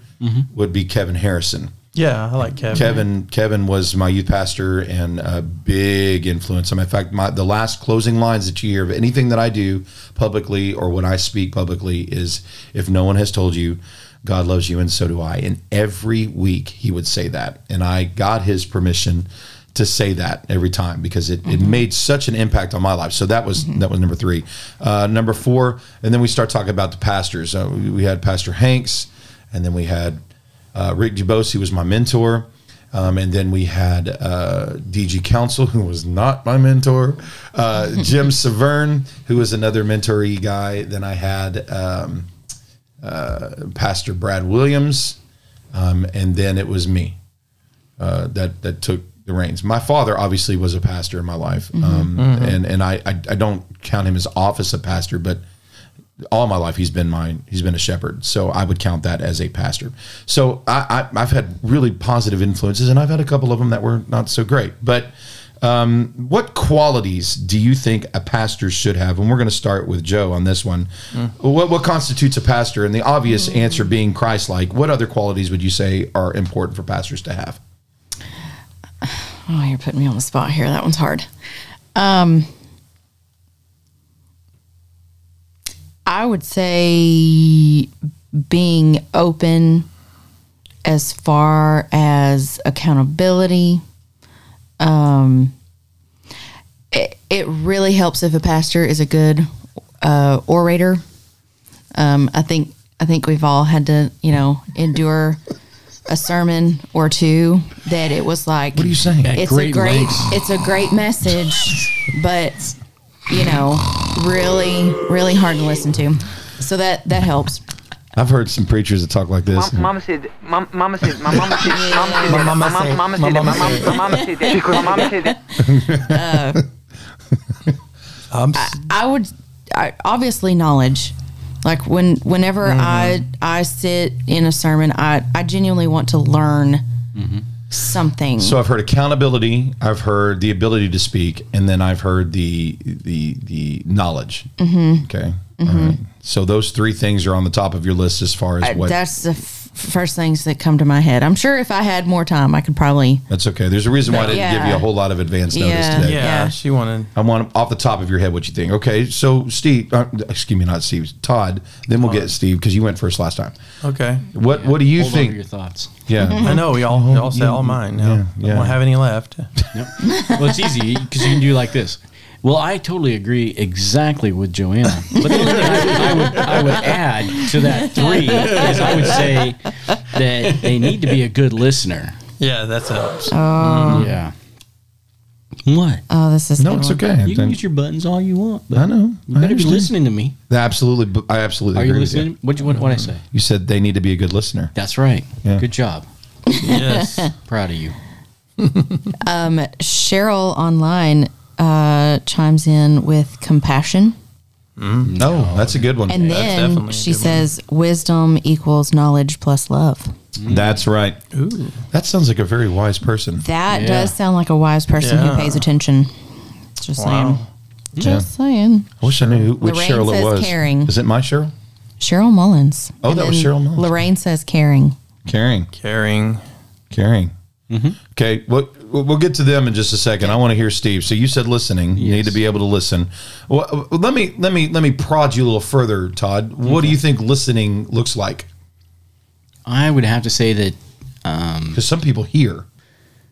would be Kevin Harrison.
Yeah, I like Kevin.
Kevin Kevin was my youth pastor and a big influence. I mean, in fact, my the last closing lines that you hear of anything that I do publicly or when I speak publicly is, "If no one has told you, God loves you, and so do I." And every week he would say that, and I got his permission to say that every time because it, it made such an impact on my life. So that was that was number three. Uh, number four, and then we start talking about the pastors. Uh, we had Pastor Hanks, and then we had uh, Rick DuBose, who was my mentor. Um, and then we had uh, DG Council, who was not my mentor, uh, Jim Severn, who was another mentoree guy. Then I had um, uh, Pastor Brad Williams, um, and then it was me uh, that that took the reins. My father obviously was a pastor in my life, um, and and I, I I don't count him as office a pastor, but all my life he's been my he's been a shepherd. So i would count that as a pastor. So I, I i've had really positive influences and i've had a couple of them that were not so great. But um, what qualities do you think a pastor should have? And we're going to start with joe on this one. What, what constitutes a pastor? And the obvious answer being christ-like. What other qualities would you say are important for pastors to have?
Oh, you're putting me on the spot here. That one's hard. Um, I would say being open as far as accountability. Um, it, it really helps if a pastor is a good uh, orator. Um, I think I think we've all had to, you know, endure a sermon or two that it was like
What are you saying?
At
it's a
great
great it's a great message but you know really really hard to listen to. So that that helps.
I've heard some preachers that talk like this.
Mom, mama said, mom, mama said, my mama said, mama said,
My
that,
mama
my
said,
mama
my
said, that,
mama
my mom-
said.
my mama said that, my mama said that.
Um, I'm s-
i would I, obviously knowledge. Like when whenever mm-hmm. i i sit in a sermon i i genuinely want to learn mm-hmm. Something
So I've heard accountability, I've heard the ability to speak, and then I've heard the the the knowledge. Mm-hmm. Okay, All right. So those three things are on the top of your list as far as
I-
what.
that's the first things that come to my head i'm sure if i had more time i could probably
that's okay. There's a reason why I didn't give you a whole lot of advance notice
Yeah.
today.
Yeah,
Yeah.
she wanted.
I want off the top of your head what you think. Okay, so Steve, uh, excuse me, not Steve, Todd. Then we'll get Steve because you went first last time.
Okay.
What What do you
Hold on
think?
to your thoughts.
yeah,
I know we all we all said all mine. Now.
Yeah,
I don't have any left.
Yep. well, it's easy because you can do like this. Well, I totally agree exactly with Joanna. But the only thing I, I would I would add to that three is I would say that they need to be a good listener.
Yeah, that helps. Oh.
Yeah. What?
oh this is
no, it's
one.
okay.
You can use your buttons all you want. But
I know.
You
I
better be
understand.
listening to me.
Absolutely, I absolutely.
Are you
agree with
listening? What what what I say?
You said they need to be a good listener.
That's right.
Yeah.
Good job.
yes.
Proud of you.
um, cheryl online uh chimes in with compassion
Oh, that's a good one.
And
that's
then she
good one.
says, wisdom equals knowledge plus love.
That's right.
Ooh.
That sounds like a very wise person.
That
Yeah.
does sound like a wise person
Yeah.
who pays attention. Just
Wow.
saying. Just saying.
I wish I knew which
Lorraine
Cheryl it was.
caring.
Is it my Cheryl?
Cheryl Mullins.
Oh, that was Cheryl Mullins.
Lorraine says caring.
Caring.
Caring.
Caring. Okay, well, we'll get to them in just a second. I want to hear Steve. So you said listening. You need to be able to listen. Well, let me let me let me prod you a little further, Todd. What do you think listening looks like?
I would have to say that um,
Because some people hear,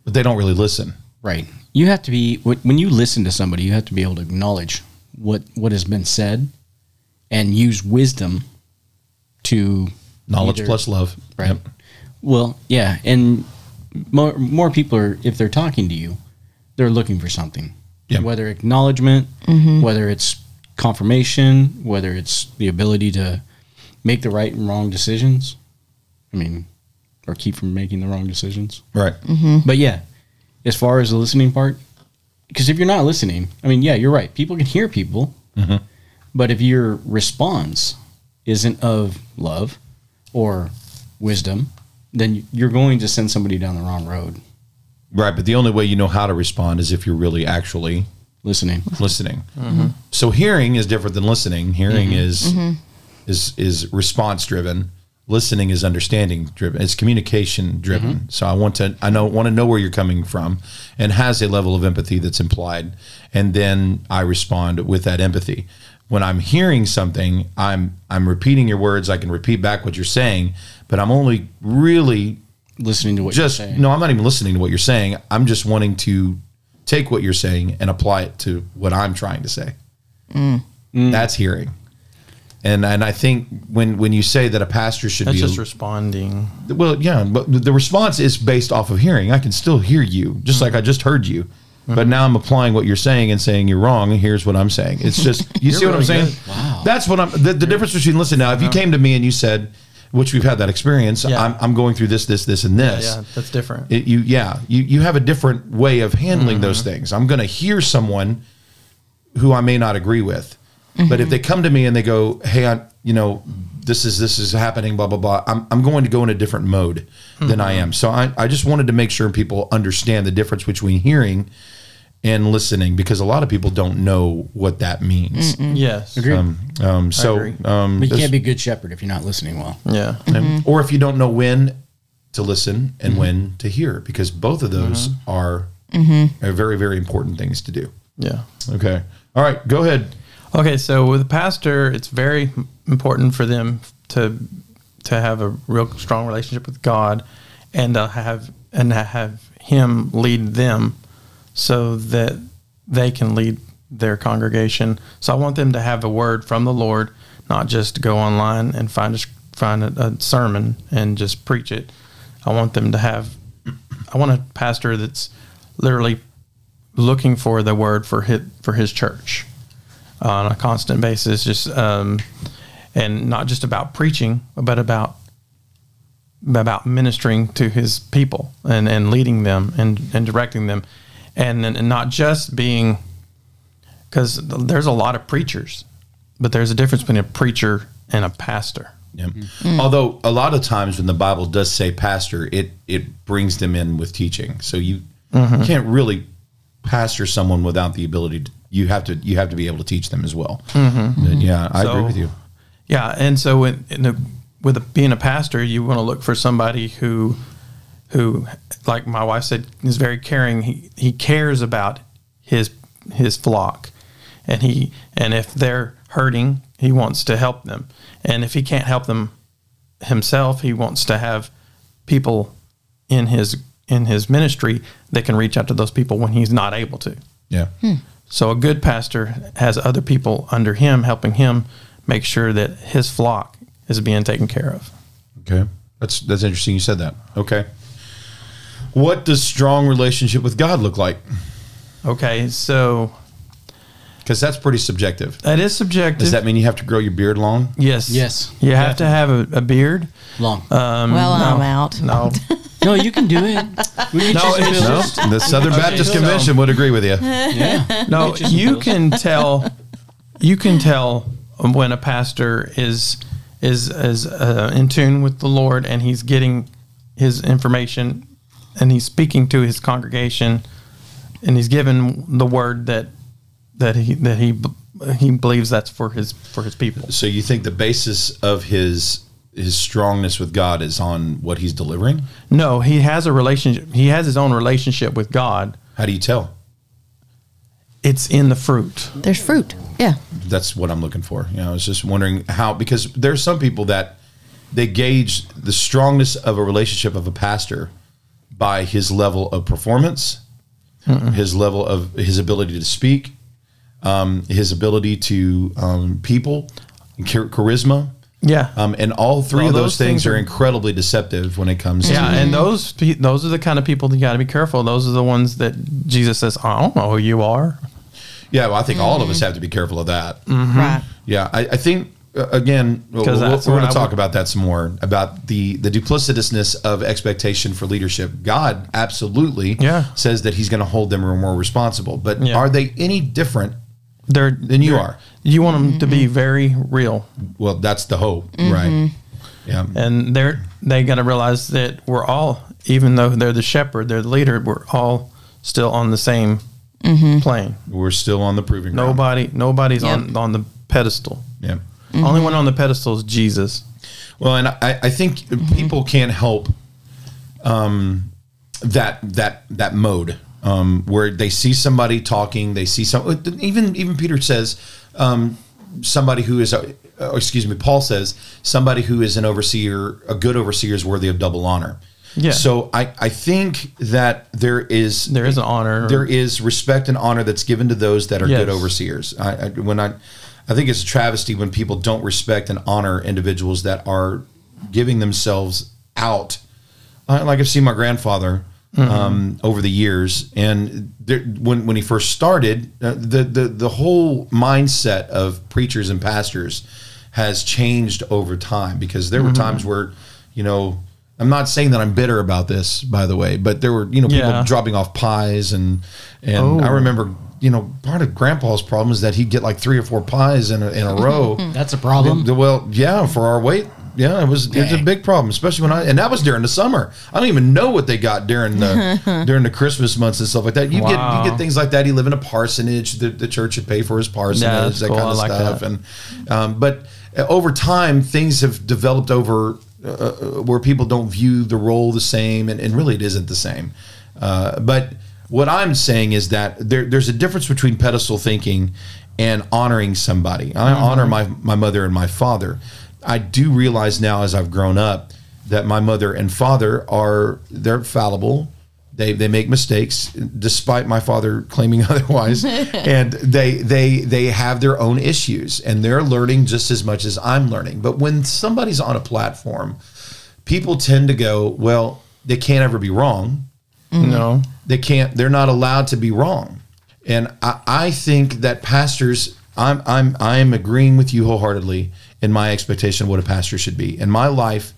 but they don't really listen.
Right. You have to be when when you listen to somebody, you have to be able to acknowledge what what has been said, and use wisdom to
Knowledge
either-
plus love.
Right.
Yep.
Well, yeah, and more more people are if they're talking to you, they're looking for something.
Yep.
Whether acknowledgement, mm-hmm. whether it's confirmation, whether it's the ability to make the right and wrong decisions. I mean, or keep from making the wrong decisions.
Right. Mm-hmm.
But yeah, as far as the listening part, because if you're not listening, I mean, yeah, you're right. People can hear people, mm-hmm. but if your response isn't of love or wisdom, then you're going to send somebody down the wrong road.
Right. But the only way you know how to respond is if you're really actually
Listening,
listening. Mm-hmm. So hearing is different than listening. Hearing mm-hmm. is mm-hmm. is is response driven. Listening is understanding driven. It's communication driven. So I want to I know want to know where you're coming from and has a level of empathy that's implied and then I respond with that empathy. When I'm hearing something, I'm I'm repeating your words, I can repeat back what you're saying, but I'm only really
listening to what
just
you're saying.
no i'm not even listening to what you're saying. I'm just wanting to take what you're saying and apply it to what i'm trying to say.
Mm.
that's hearing. And and i think when when you say that a pastor should
That's
be
just responding.
well yeah but the response is based off of hearing. I can still hear you just like i just heard you but now i'm applying what you're saying and saying you're wrong and here's what i'm saying it's just you see what i'm saying
good.
Wow.
that's what i'm the, the difference between listen now if you came to me and you said which we've had that experience
Yeah.
I'm, I'm going through this this this and this
Yeah, that's different.
it, you yeah you you have a different way of handling those
Mm-hmm.
things i'm going to hear someone who i may not agree with but if they come to me and they go hey i you know this is this is happening blah blah blah i'm, I'm going to go in a different mode than i
Mm-hmm.
am so I, I just wanted to make sure people understand the difference between hearing and listening because a lot of people don't know what that means
yes.
Agreed.
um, um, so
agree.
um,
but you can't be a good shepherd if you're not listening well.
Yeah.
and- or if you don't know when to listen and when to hear because both of those are, are very very important things to do
Yeah.
okay all right go ahead
Okay, so with a pastor, it's very important for them to to have a real strong relationship with God, and to have and to have Him lead them, so that they can lead their congregation. So I want them to have a word from the Lord, not just go online and find a find a, a sermon and just preach it. I want them to have. I want a pastor that's literally looking for the word for his, for his church on a constant basis, just um, and not just about preaching, but about about ministering to his people and, and leading them and, and directing them, and, and not just being because there's a lot of preachers, but there's a difference between a preacher and a pastor.
yeah. Mm-hmm. Mm. although a lot of times when the bible does say pastor it it brings them in with teaching. So you mm-hmm. can't really pastor someone without the ability to you have to you have to be able to teach them as well. Mm-hmm. And yeah i agree with you.
Yeah, and so in, in a, with a, being a pastor, you want to look for somebody who, who, like my wife said, is very caring. He he cares about his his flock, and he and if they're hurting, he wants to help them. And if he can't help them himself, he wants to have people in his in his ministry that can reach out to those people when he's not able to.
yeah hmm.
So a good pastor has other people under him helping him make sure that his flock is being taken care of.
Okay. That's that's interesting you said that. Okay. What does strong relationship with God look like?
Okay, so
Because that's pretty subjective.
that is subjective.
Does that mean you have to grow your beard long?
yes.
Yes.
You have to have a, a beard.
Long.
Um,
well,
no,
I'm out.
No.
no, you can do it. We
No, it's
build-
No. The Southern Baptist
so-
Convention would agree with you.
Yeah.
No, you can tell. You can tell when a pastor is is is uh, in tune with the Lord and he's getting his information and he's speaking to his congregation and he's given the word that that he that he he believes that's for his for his people.
So you think the basis of his his strongness with God is on what he's delivering?
No, he has a relationship. He has his own relationship with God.
How do you tell?
It's in the fruit.
There's fruit. Yeah.
That's what I'm looking for. You know, I was just wondering how because there's some people that they gauge the strongness of a relationship of a pastor by his level of performance, his level of his ability to speak, um, his ability to um, people, char- charisma,
Yeah.
um, and all three
All
of those,
those
things,
things
are
are-
incredibly deceptive when it comes
Yeah,
to Yeah,
and those those are the kind of people that you got to be careful. Those are the ones that Jesus says, "I don't know who you are."
yeah. Well, I think all of us have to be careful of that.
Right.
Yeah, I, I think again we'll,
'Cause
we'll-
that's
we're going to talk
would-
about that some more about the the duplicitousness of expectation for leadership. God absolutely
Yeah.
says that He's going to hold them more responsible, but
Yeah.
are they any different?
They're
Than you
they're-
are.
You want them to be mm-hmm. very real,
Well, that's the hope, right? Mm-hmm. Yeah,
and they're they got to realize that we're all, even though they're the shepherd, they're the leader, we're all still on the same mm-hmm. plane.
we're still on the proving ground.
Nobody, nobody's
Yep.
on on the pedestal.
Yeah.
Only one on the pedestal is Jesus.
Well, and I, I think people can't help um, that that that mode um, where they see somebody talking, they see some. Even even Peter says um, somebody who is, a, uh, excuse me, Paul says somebody who is an overseer, a good overseer is worthy of double honor.
Yeah.
So I, I think that there is
There is an honor.
there is respect and honor that's given to those that are good overseers. I, I when I I think it's a travesty when people don't respect and honor individuals that are giving themselves out. I, like I've seen my grandfather um, over the years, and there, when when he first started, uh, the the the whole mindset of preachers and pastors has changed over time because there were times where, you know. I'm not saying that I'm bitter about this, by the way, but there were, you know, people
Yeah.
dropping off pies and and
Oh.
I remember, you know, part of Grandpa's problem is that he'd get like three or four pies in a, in a row.
That's a problem.
The- well, yeah, for our weight, yeah, it was it's a
Dang.
big problem, especially when I and that was during the summer. I don't even know what they got during the during the Christmas months and stuff like that. You get you get things like that. He live in a parsonage. The, the church would pay for his parsonage,
that's
that
cool.
kind of
like
stuff.
that.
And um, but uh, over time, things have developed over uh, where people don't view the role the same, and, and really it isn't the same. Uh, but what I'm saying is that there, there's a difference between pedestal thinking and honoring somebody. I mm-hmm. honor my my mother and my father. I do realize now as I've grown up that my mother and father are they're fallible. They, they make mistakes despite my father claiming otherwise and they they they have their own issues and they're learning just as much as I'm learning but when somebody's on a platform people tend to go well they can't ever be wrong Mm-hmm.
no.
they can't they're not allowed to be wrong. And i, I think that pastors i'm i'm i'm agreeing with you wholeheartedly in my expectation of what a pastor should be. In my life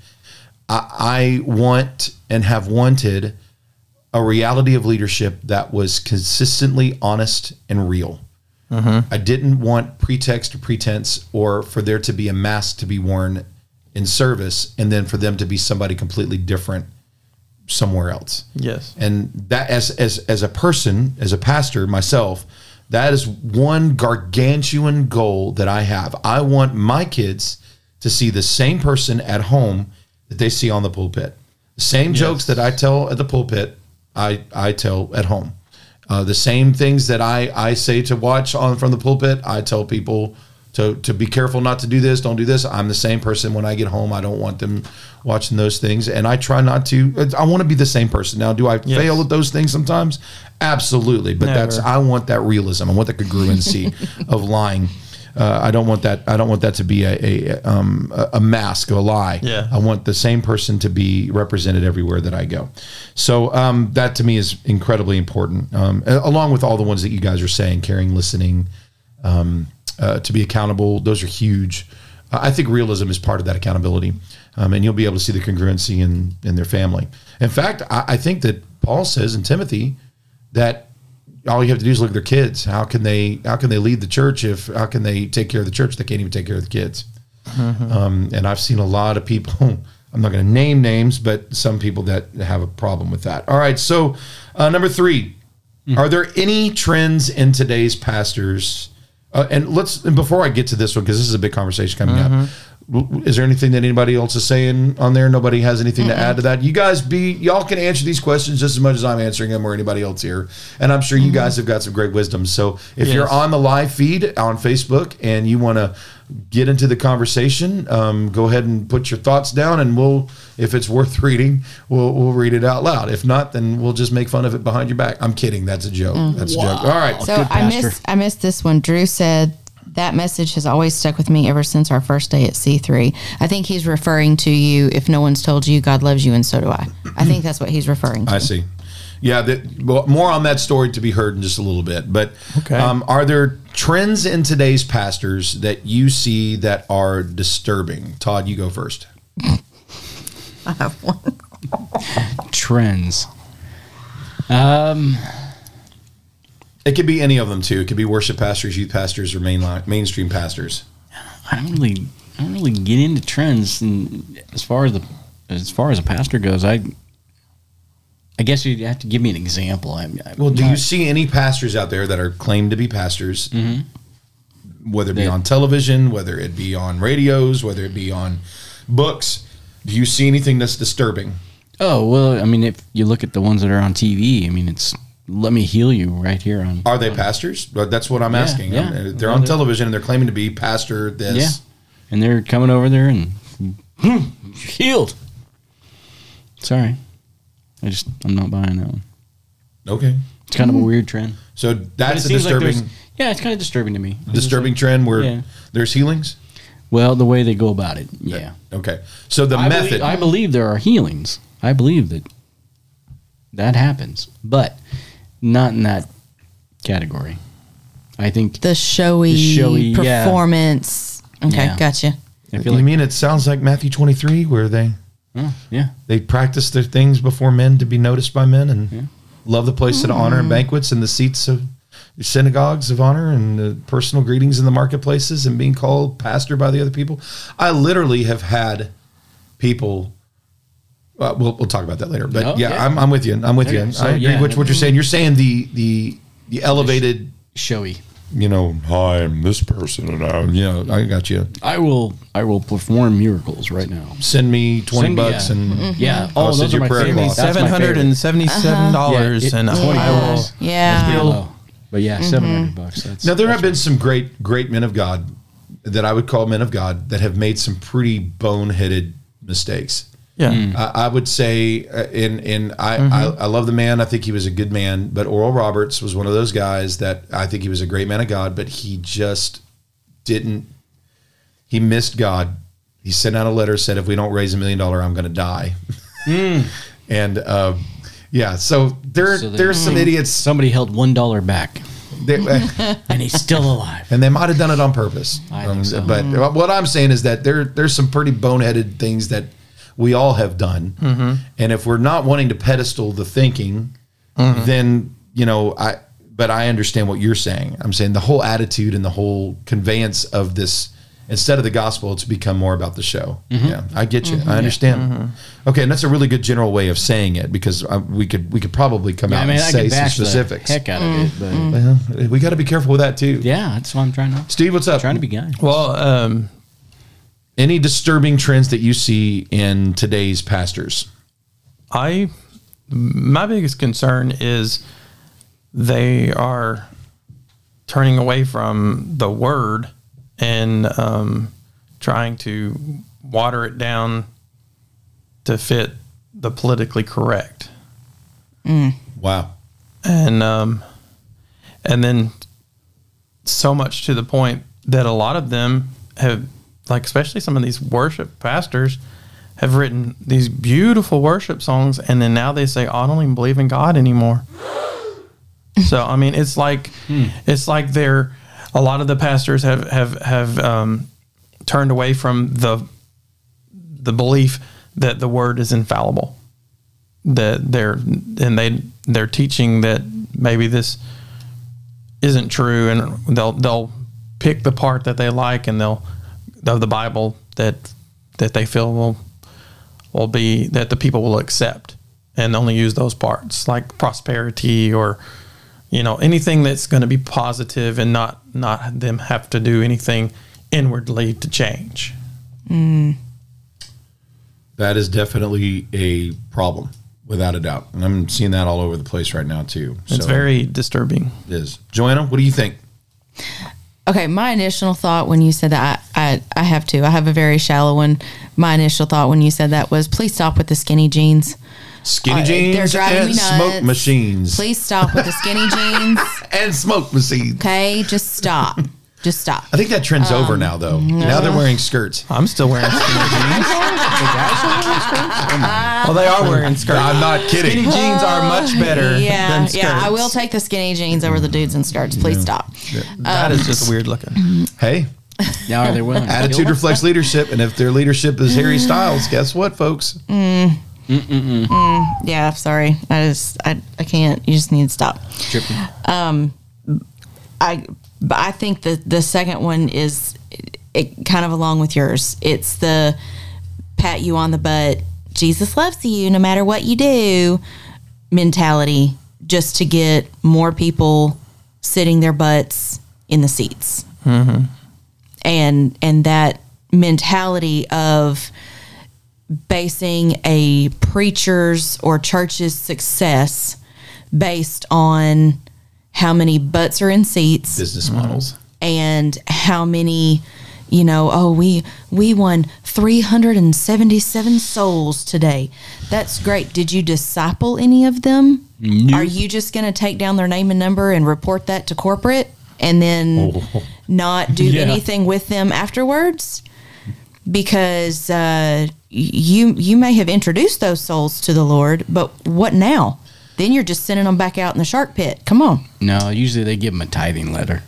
i, I want and have wanted a reality of leadership that was consistently honest and real. Mm-hmm. I didn't want pretext or pretense or for there to be a mask to be worn in service and then for them to be somebody completely different somewhere else.
Yes.
and that as as as a person as a pastor myself that is one gargantuan goal that i have. I want my kids to see the same person at home that they see on the pulpit. The same jokes that i tell at the pulpit i i tell at home. Uh, the same things that I, I say to watch on from the pulpit, I tell people to, to be careful not to do this, don't do this. I'm the same person when I get home. I don't want them watching those things. And I try not to, I want to be the same person. Now, do I fail at those things sometimes? Absolutely. But that's, I want that realism. I want the congruency of lying. Uh, I don't want that. I don't want that to be a a, um, a a mask, a lie.
Yeah.
I want the same person to be represented everywhere that I go. So um, that to me is incredibly important, um, along with all the ones that you guys are saying, caring, listening, um, uh, to be accountable. Those are huge. Uh, I think realism is part of that accountability, um, and you'll be able to see the congruency in in their family. In fact, I, I think that Paul says in Timothy that all you have to do is look at their kids. How can they how can they lead the church if how can they take care of the church? If they can't even take care of the kids. Um, and I've seen a lot of people. I'm not going to name names, but some people that have a problem with that. All right. So uh, number three, are there any trends in today's pastors? Uh, and let's and before I get to this one because this is a big conversation coming up. W- Is there anything that anybody else is saying on there? Nobody has anything to add to that. You guys be y'all can answer these questions just as much as I'm answering them or anybody else here. And I'm sure you guys have got some great wisdom. So if you're on the live feed on Facebook and you want to get into the conversation, um, go ahead and put your thoughts down, and we'll, if it's worth reading, we'll we'll read it out loud. If not, then we'll just make fun of it behind your back. I'm kidding. That's a joke. That's a joke. All right.
So
Good
I
pastor.
missed I missed this one. Drew said that message has always stuck with me ever since our first day at C3. I think he's referring to you if no one's told you God loves you and so do I. I think that's what he's referring to.
I see. Yeah, that, well, more on that story to be heard in just a little bit. But
Okay.
um, are there trends in today's pastors that you see that are disturbing? Todd, you go first.
I have one.
Trends. Um,
It could be any of them too. It could be worship pastors, youth pastors, or mainline mainstream pastors.
I don't really, I don't really get into trends. And as far as the, as far as a pastor goes, I, I guess you'd have to give me an example. I'm, I'm
Well, do you see any pastors out there that are claimed to be pastors, mm-hmm. whether it be on television, whether it be on radios, whether it be on books? Do you see anything that's disturbing?
Oh well, I mean, if you look at the ones that are on TV, I mean, it's let me heal you right here on.
Are they pastors? That's what I'm
Yeah,
asking.
yeah.
I mean, they're
Yeah,
on
they're-
television and they're claiming to be pastor this.
Yeah, and they're coming over there and hmm, healed. Sorry, I just I'm not buying that one.
Okay.
It's kind of a weird trend.
So that's a
seems like
disturbing,
yeah, it's kind of disturbing to me.
Disturbing
like-
trend where
Yeah.
there's healings.
well, the way they go about it. Yeah.
Okay. So the
I
method.
Believe, I believe there are healings. I believe that that happens, but not in that category. I think
The showy,
The showy, yeah.
performance. Okay,
Yeah.
gotcha.
I
you
like
mean it sounds like Matthew 23 where they
oh, yeah.
they practice their things before men to be noticed by men and love the place of honor and mm. banquets and the seats of synagogues of honor and the personal greetings in the marketplaces and being called pastor by the other people. I literally have had people. Uh, we'll, we'll talk about that later, but
Oh,
yeah,
yeah.
I'm, I'm with you. I'm with
Okay,
you.
so,
I agree
yeah.
with what you're saying. You're saying the the the elevated,
Showy.
you know, hi, I'm this person, and I, you know, I got you.
I will. I will perform miracles right now.
Send me twenty
Send me-
bucks
yeah.
and mm-hmm. Mm-hmm.
Yeah.
I'll
Oh,
send
those
you
are my
prayer
favorite.
cloth.
That's
Seven
my
hundred
favorite.
and seventy-seven dollars,
Yeah, it-
and I
Yeah.
will.
Yeah.
Real low. But yeah, mm-hmm. seven hundred bucks. That's
Now there
that's
have been some great, great men of God that I would call men of God that have made some pretty boneheaded mistakes.
Yeah,
Mm.
I, I would say, uh, in in I, I I love the man. I think he was a good man. But Oral Roberts was one of those guys that I think he was a great man of God, but he just didn't. He missed God. He sent out a letter said, "If we don't raise a million dollar, I'm going to die." and uh, yeah, so there
So
there's some idiots.
Somebody held one dollar back,
They,
and he's still alive.
and they might have done it on purpose.
I think so.
But what I'm saying is that there there's some pretty boneheaded things that we all have done,
Mm-hmm.
and if we're not wanting to pedestal the thinking,
Mm-hmm.
then you know I. But I understand what you're saying. I'm saying the whole attitude and the whole conveyance of this. Instead of the gospel, it's become more about the show.
Mm-hmm.
Yeah, I get you. I understand. Okay, and that's a really good general way of saying it because uh, we could we could probably come
Yeah,
out
I mean,
and
I
say some
bash the
specifics.
heck out of it, but
Well, we got to be careful with that too.
yeah, that's what I'm trying to.
Steve, what's up?
Trying to be guy.
Well, um,
Any disturbing trends that you see in today's pastors?
I my biggest concern is they are turning away from the word and um, trying to water it down to fit the politically correct.
Wow.
and um, and then so much to the point that a lot of them have, like especially some of these worship pastors, have written these beautiful worship songs, and then now they say, "Oh, "I don't even believe in God anymore." so I mean, it's like it's like they're a lot of the pastors have have have um, turned away from the the belief that the word is infallible that they're and they they're teaching that maybe this isn't true and they'll they'll pick the part that they like and they'll of the Bible that that they feel will will be that the people will accept and only use those parts like prosperity or you know anything that's going to be positive and not not them have to do anything inwardly to change. Mm.
That is definitely a problem, without a doubt. And I'm seeing that all over the place right now too.
It's
So
very disturbing.
it is. Joanna, what do you think?
Okay, my initial thought when you said that, I, I, I have to. I have a very shallow one. My initial thought when you said that was, please stop with the skinny jeans.
Skinny
Uh,
jeans
they're driving
and
me
smoke machines.
Please stop with the skinny jeans.
And smoke machines.
Okay, just stop. Just stop.
I think that trend's over um, now, though. Now they're wearing skirts.
I'm still wearing skinny jeans. Uh, well, they are wearing skirts.
I'm not kidding.
Skinny jeans are oh, much better
Yeah,
than skirts.
yeah. I will take the skinny jeans over the dudes in skirts. Please stop.
That is just um, weird looking.
Hey,
Now are they willing?
attitude reflects leadership, and if their leadership is Harry mm. Styles, guess what, folks? Mm.
Mm, yeah, sorry. I just I, I can't. You just need to stop.
Tripping.
Um, I but I think the the second one is it kind of along with yours. It's the pat you on the butt. Jesus loves you no matter what you do mentality just to get more people sitting their butts in the seats. Mm-hmm. And and that mentality of basing a preacher's or church's success based on how many butts are in seats
Business models.
and how many you know, oh, we we won 377 souls today. That's great. Did you disciple any of them? Are you just going to take down their name and number and report that to corporate and then not do
Yeah.
anything with them afterwards? Because uh, you you may have introduced those souls to the Lord, but what now? Then you're just sending them back out in the shark pit. Come on.
No, usually they give them a tithing letter.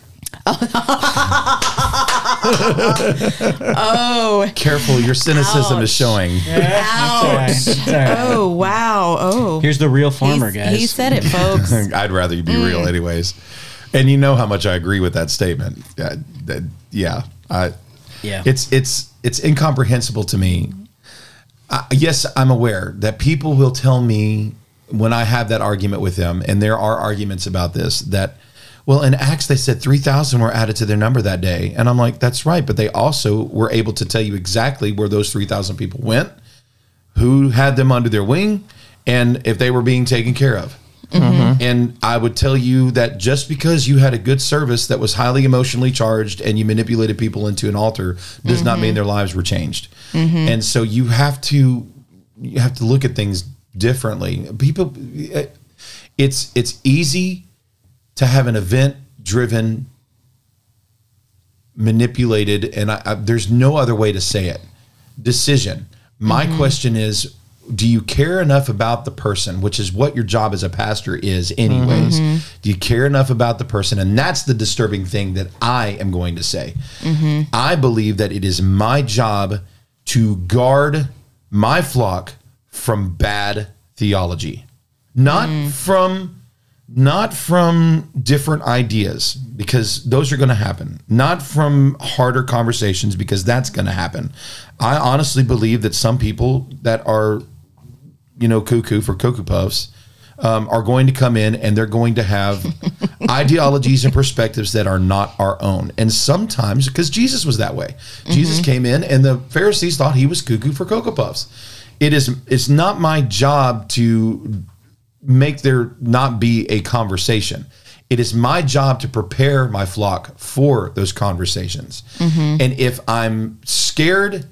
Oh,
Careful, your cynicism is
Ouch.
showing.
ouch. Oh, wow. Oh.
Here's the real farmer,
He's-
guys.
He said it, folks.
I'd rather you be real, anyways. And you know how much I agree with that statement. Uh, that- yeah, I,
Yeah.
It's it's it's incomprehensible to me. Uh, yes, I'm aware that people will tell me when I have that argument with them, and there are arguments about this that. Well, in Acts, they said 3,000 were added to their number that day. And I'm like, that's right. But they also were able to tell you exactly where those 3,000 people went, who had them under their wing, and if they were being taken care of. Mm-hmm. And I would tell you that just because you had a good service that was highly emotionally charged and you manipulated people into an altar does not mean mm-hmm. their lives were changed. Mm-hmm. And so you have to you have to look at things differently. People it's it's easy to have an event driven manipulated and I, I, there's no other way to say it. Decision. My question is do you care enough about the person which is what your job as a pastor is anyways mm-hmm. do you care enough about the person? And that's the disturbing thing that i am going to say. Mm-hmm. I believe that it is my job to guard my flock from bad theology. Not mm. from not from different ideas because those are going to happen. Not from harder conversations because that's going to happen. I honestly believe that some people that are you know cuckoo for cocoa puffs um, are going to come in and they're going to have ideologies and perspectives that are not our own. And sometimes because jesus was that way. Jesus mm-hmm. came in and the pharisees thought he was cuckoo for cocoa puffs. It is it's not my job to make there not be a conversation. It is my job to prepare my flock for those conversations. Mm-hmm. And if I'm scared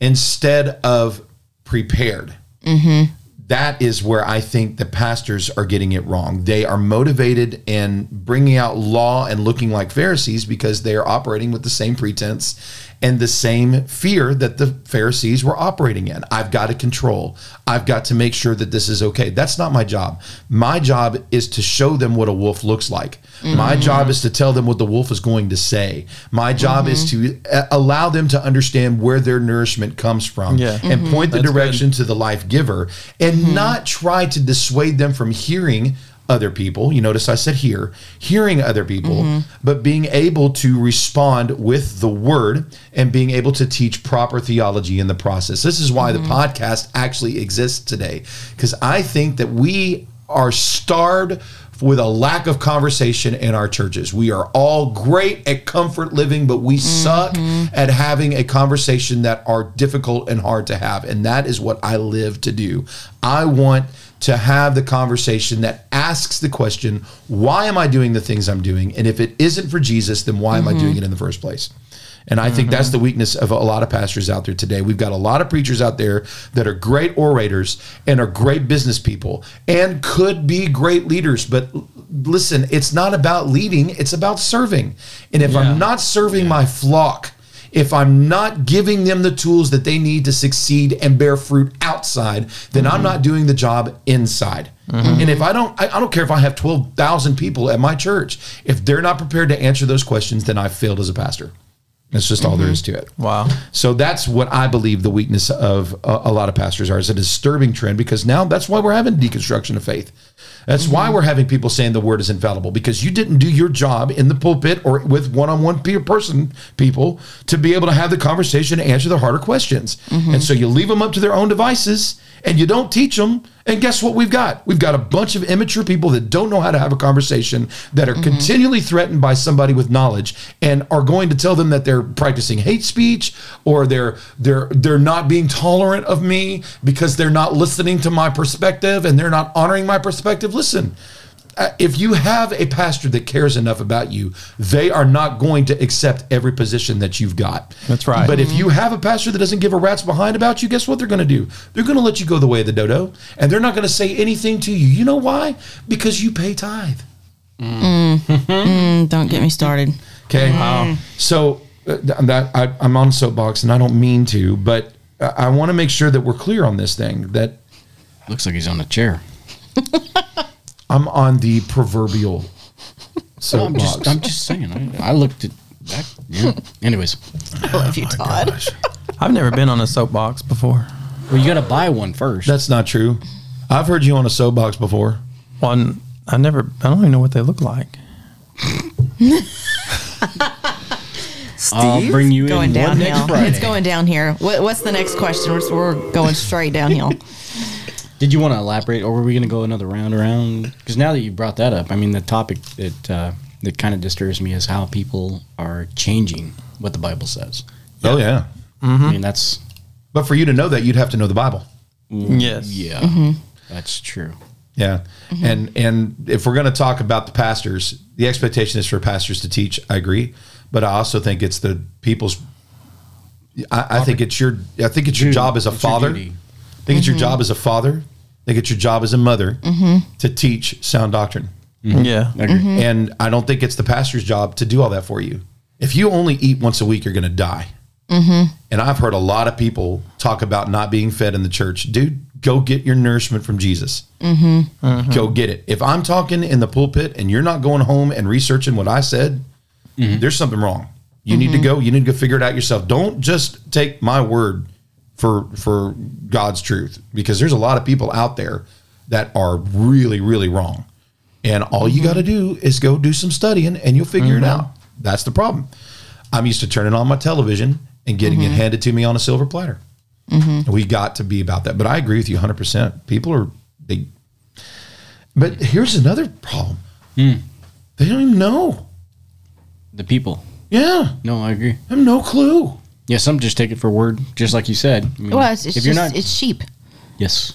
instead of prepared, mm-hmm. That is where I think the pastors are getting it wrong. They are motivated in bringing out law and looking like Pharisees because they are operating with the same pretense and the same fear that the Pharisees were operating in. I've got to control. I've got to make sure that this is okay. That's not my job. My job is to show them what a wolf looks like. My mm-hmm. job is to tell them what the wolf is going to say. My job is mm-hmm. to uh, allow them to understand where their nourishment comes from
Yeah.
and mm-hmm. point the
That's
direction to the life giver and not try to dissuade them from hearing other people. You notice I said hear, hearing other people, mm-hmm. but being able to respond with the word and being able to teach proper theology in the process. This is why the mm-hmm. podcast actually exists today because I think that we are starved with a lack of conversation in our churches. We are all great at comfort living, but we mm-hmm. suck at having a conversation that are difficult and hard to have. And that is what I live to do. I want to have the conversation that asks the question, why am I doing the things I'm doing? And if it isn't for Jesus, then why am I mm-hmm. doing it in the first place? And I think that's mm-hmm. the weakness of a lot of pastors out there today. We've got a lot of preachers out there that are great orators and are great business people and could be great leaders. But listen, it's not about leading, it's about serving. And if I'm not serving my flock, if I'm not giving them the tools that they need to succeed and bear fruit outside, then I'm not doing the job inside. Mm-hmm. And if I don't, I, I don't care if I have 12,000 people at my church, if they're not prepared to answer those questions, then I've failed as a pastor. That's just all there is mm-hmm. to it.
Wow.
So that's what I believe the weakness of a, a lot of pastors are. Is a disturbing trend because now that's why we're having deconstruction of faith. That's why mm-hmm. we're having people saying the word is infallible because you didn't do your job in the pulpit or with one-on-one peer person people to be able to have the conversation and answer the harder questions. Mm-hmm. And so you leave them up to their own devices and you don't teach them. And guess what we've got? We've got a bunch of immature people that don't know how to have a conversation that are mm-hmm. continually threatened by somebody with knowledge and are going to tell them that they're practicing hate speech or they're they're they're not being tolerant of me because they're not listening to my perspective and they're not honoring my perspective. Listen, uh, if you have a pastor that cares enough about you, they are not going to accept every position that you've got.
That's right.
But if you have a pastor that doesn't give a rat's behind about you, guess what they're going to do? They're going to let you go the way of the dodo, and they're not going to say anything to you. You know why? Because you pay tithe.
Mm, don't get me started.
Okay. So uh, that I, I'm on soapbox, and I don't mean to, but I, I want to make sure that we're clear on this thing. That
Looks like he's on a chair.
I'm on the proverbial
I'm
soapbox.
just, I'm just saying. I, I looked at that. Yeah. Anyways,
I love you, oh Todd.
I've never been on a soapbox before.
well, you got to buy one first.
That's not true. I've heard you on a soapbox before.
One, I never. I don't even know what they look like.
I'll
Steve?
bring you
Going
in one next
downhill. It's going down here. What, what's the next question? We're, we're going straight downhill.
Did you want to elaborate, or were we going to go another round around? Because now that you brought that up, I mean, the topic that uh, that kind of disturbs me is how people are changing what the Bible says.
Oh yeah.
I mm-hmm. mean, that's
But for you to know that, you'd have to know the Bible.
Mm, yes.
yeah, mm-hmm. that's true.
Yeah. Mm-hmm. And and if we're going to talk about the pastors, the expectation is for pastors to teach. I agree, but I also think it's the people's. I, I think it's your. I think it's your
Duty.
job as a
It's your
father.
Duty.
I think it's your mm-hmm. job as a father. I think it's your job as a mother mm-hmm. to teach sound doctrine. Mm-hmm.
Yeah.
I agree.
And I don't think it's the pastor's job to do all that for you. If you only eat once a week, you're going to die. And I've heard a lot of people talk about not being fed in the church. Dude, go get your nourishment from Jesus. Go get it. If I'm talking in the pulpit and you're not going home and researching what I said, there's something wrong. You need to go. You need to go figure it out yourself. Don't just take my word for for God's truth because there's a lot of people out there that are really really wrong. And all you got to mm-hmm. do is go do some studying and you'll figure it mm-hmm. out. That's the problem. I'm used to turning on my television and getting it mm-hmm. handed to me on a silver platter. And we got to be about that. But I agree with you 100%. People are, they, but here's another problem hmm. they don't even know.
The people.
Yeah.
No, I agree.
I have no clue.
Yeah, some just take it for word, just like you said. I mean,
Well, it's, it's
if
just
you're not,
it's sheep.
yes,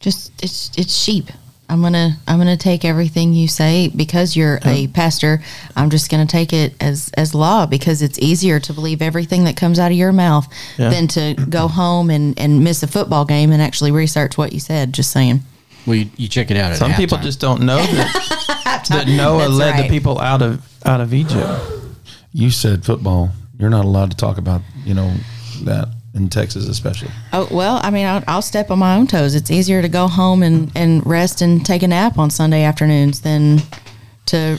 Just it's it's sheep. I'm gonna I'm gonna take everything you say because you're a pastor. I'm just gonna take it as as law because it's easier to believe everything that comes out of your mouth
Yeah.
than to go home and and miss a football game and actually research what you said. Just saying.
well, you, you check it out. At
Some people
halftime.
just don't know that, that Noah
That's
led
right.
the people out of out of Egypt.
You said football. You're not allowed to talk about, you know, that in Texas, especially.
Oh well, I mean, I'll, I'll step on my own toes. It's easier to go home and and rest and take a nap on Sunday afternoons than to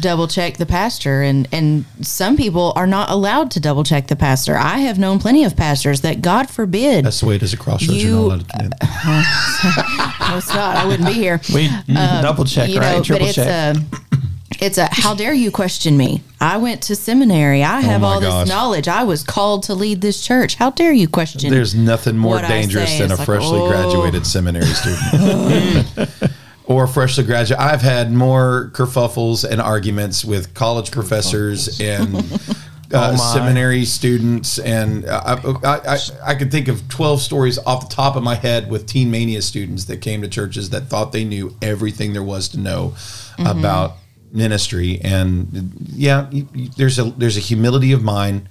double check the pastor and and some people are not allowed to double check the pastor i have known plenty of pastors that god forbid
That's the way it is at Crossroads.
You-
You're not allowed to do that.
no, it's not i wouldn't be here
We uh, double check,
you
right?
know
Triple
but it's
check.
a it's a how dare you question me i went to seminary i have
Oh
all
gosh.
this knowledge i was called to lead this church how dare you question me?
There's nothing more dangerous
say.
than a
like,
freshly
oh.
graduated seminary student. or freshly graduate. I've had more kerfuffles and arguments with college professors and uh,
Oh,
seminary students, and uh, I, I, I, I could think of twelve stories off the top of my head with Teen Mania students that came to churches that thought they knew everything there was to know about ministry. And yeah, you- you- there's a there's a humility of mind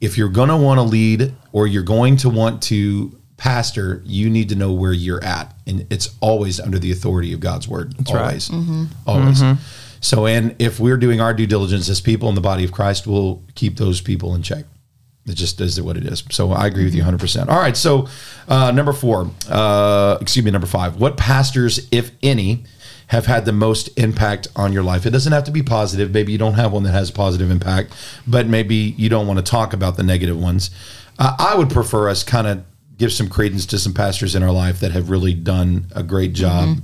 if you're going to want to lead or you're going to want to pastor, you need to know where you're at, and it's always under the authority of God's word.
right.
always, always. So, and if we're doing our due diligence as people in the body of Christ, we'll keep those people in check. It just is what it is. So I agree with you 100%. All right. So, uh, number four, uh, excuse me, number five. What pastors, if any, have had the most impact on your life? It doesn't have to be positive. Maybe you don't have one that has positive impact, but maybe you don't want to talk about the negative ones. Uh, I would prefer us kind of give some credence to some pastors in our life that have really done a great job.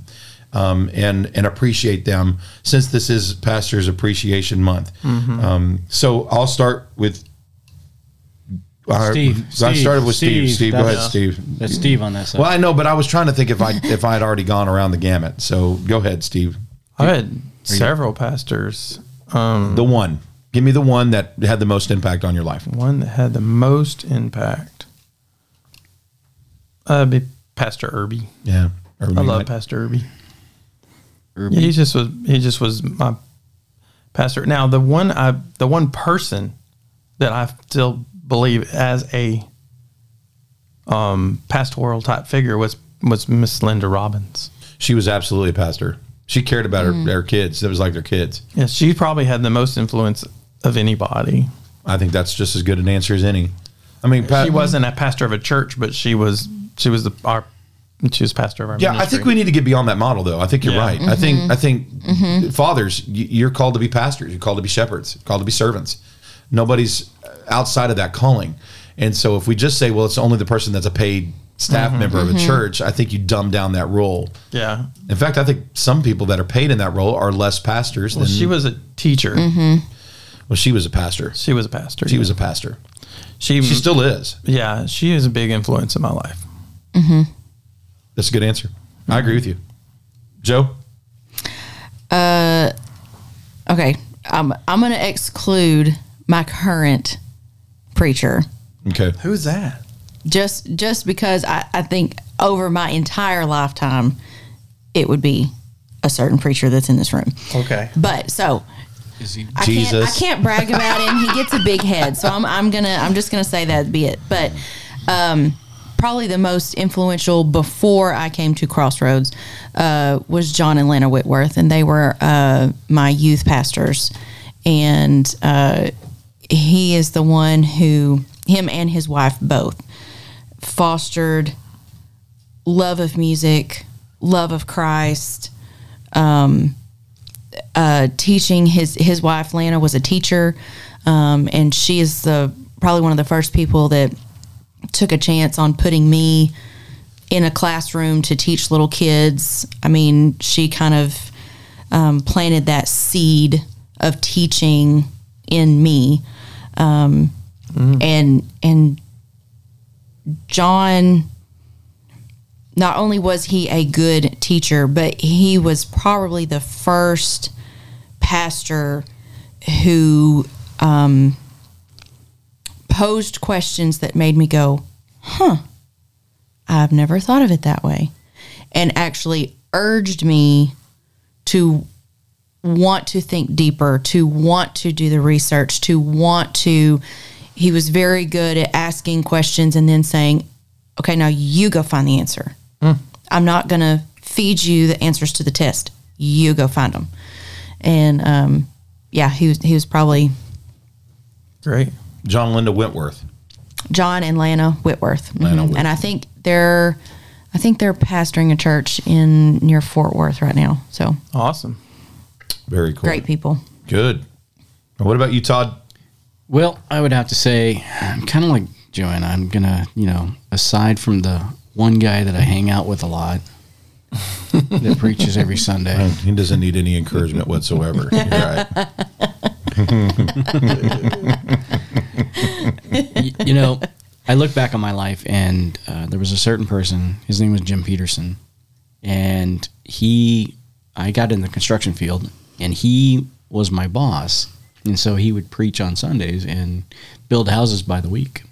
Um, and and appreciate them since this is Pastors Appreciation Month. Um, so I'll start with uh,
Steve,
I started with Steve.
Steve,
Steve, go ahead,
that's-
Steve.
That's Steve on that side.
Well, I know, but I was trying to think if I if I had already gone around the gamut. So go ahead, Steve.
I've had several pastors. Um,
The one. Give me the one that had the most impact on your life.
one that had the most impact. Uh, be Pastor Irby.
Yeah. Or
I love
not.
Pastor Irby.
Irby.
Yeah, he just was. He just was my pastor. Now the one I, the one person that I still believe as a um, pastoral type figure was was Miss Linda Robbins.
She was absolutely a pastor. She cared about her, mm-hmm. her kids. It was like their kids.
Yeah, she probably had the most influence of anybody.
I think that's just as good an answer as any. I mean, Pat,
She wasn't a pastor of a church, but she was she was the our she was pastor of our
Yeah, I think we need to get beyond that model, though. I think you're
Yeah.
right. I think mm-hmm. I think mm-hmm. fathers, you're called to be pastors. You're called to be shepherds. You're called to be servants. Nobody's outside of that calling. And so, if we just say, "Well, it's only the person that's a paid staff mm-hmm. member of a mm-hmm. church," I think you dumb down that role.
Yeah.
In fact, I think some people that are paid in that role are less pastors
Well,
than
she was a teacher. Mm-hmm.
Well, she was a pastor.
She was a pastor.
She was a pastor.
She
She still is.
yeah. She is a big influence in my life.
That's a good answer. I agree with you, Joe.
Uh, okay, um, I'm I'm going to exclude my current preacher
Okay.
Who's that?
just just because I, I think over my entire lifetime it would be a certain preacher that's in this room.
Okay.
But so
Is he?
I can't I can't brag about him. He gets a big head, so I'm I'm gonna I'm just gonna say that be it. But um, probably the most influential before I came to Crossroads uh, was John and Lana Whitworth, and they were uh, my youth pastors, and uh, he is the one who him and his wife both fostered love of music, love of Christ uh, teaching. His his wife Lana was a teacher, um, and she is the probably one of the first people that took a chance on putting me in a classroom to teach little kids. I mean, she kind of um, planted that seed of teaching in me, um, and and John not only was he a good teacher, but he was probably the first pastor who um, posed questions that made me go, huh, I've never thought of it that way. And actually urged me to want to think deeper, to want to do the research, to want to. He was very good at asking questions and then saying, okay, now you go find the answer. I'm not going to feed you the answers to the test. You go find them. And um, yeah, he was, he was probably
Great.
John Linda Wentworth.
John and Lana Whitworth.
Lana
Mhm. And I think they're, I think they're pastoring a church in near Fort Worth right now. So
Awesome.
Very cool.
great people.
Good. And what about you, Todd?
Well, I would have to say I'm kind of like Joanna. I'm gonna, you know, aside from the one guy that I hang out with a lot that preaches every Sunday.
He doesn't need any encouragement whatsoever. You're right.
Y- you know, I look back on my life, and uh, there was a certain person. His name was Jim Peterson, and he. I got in the construction field, and he was my boss, and so he would preach on Sundays and build houses by the week.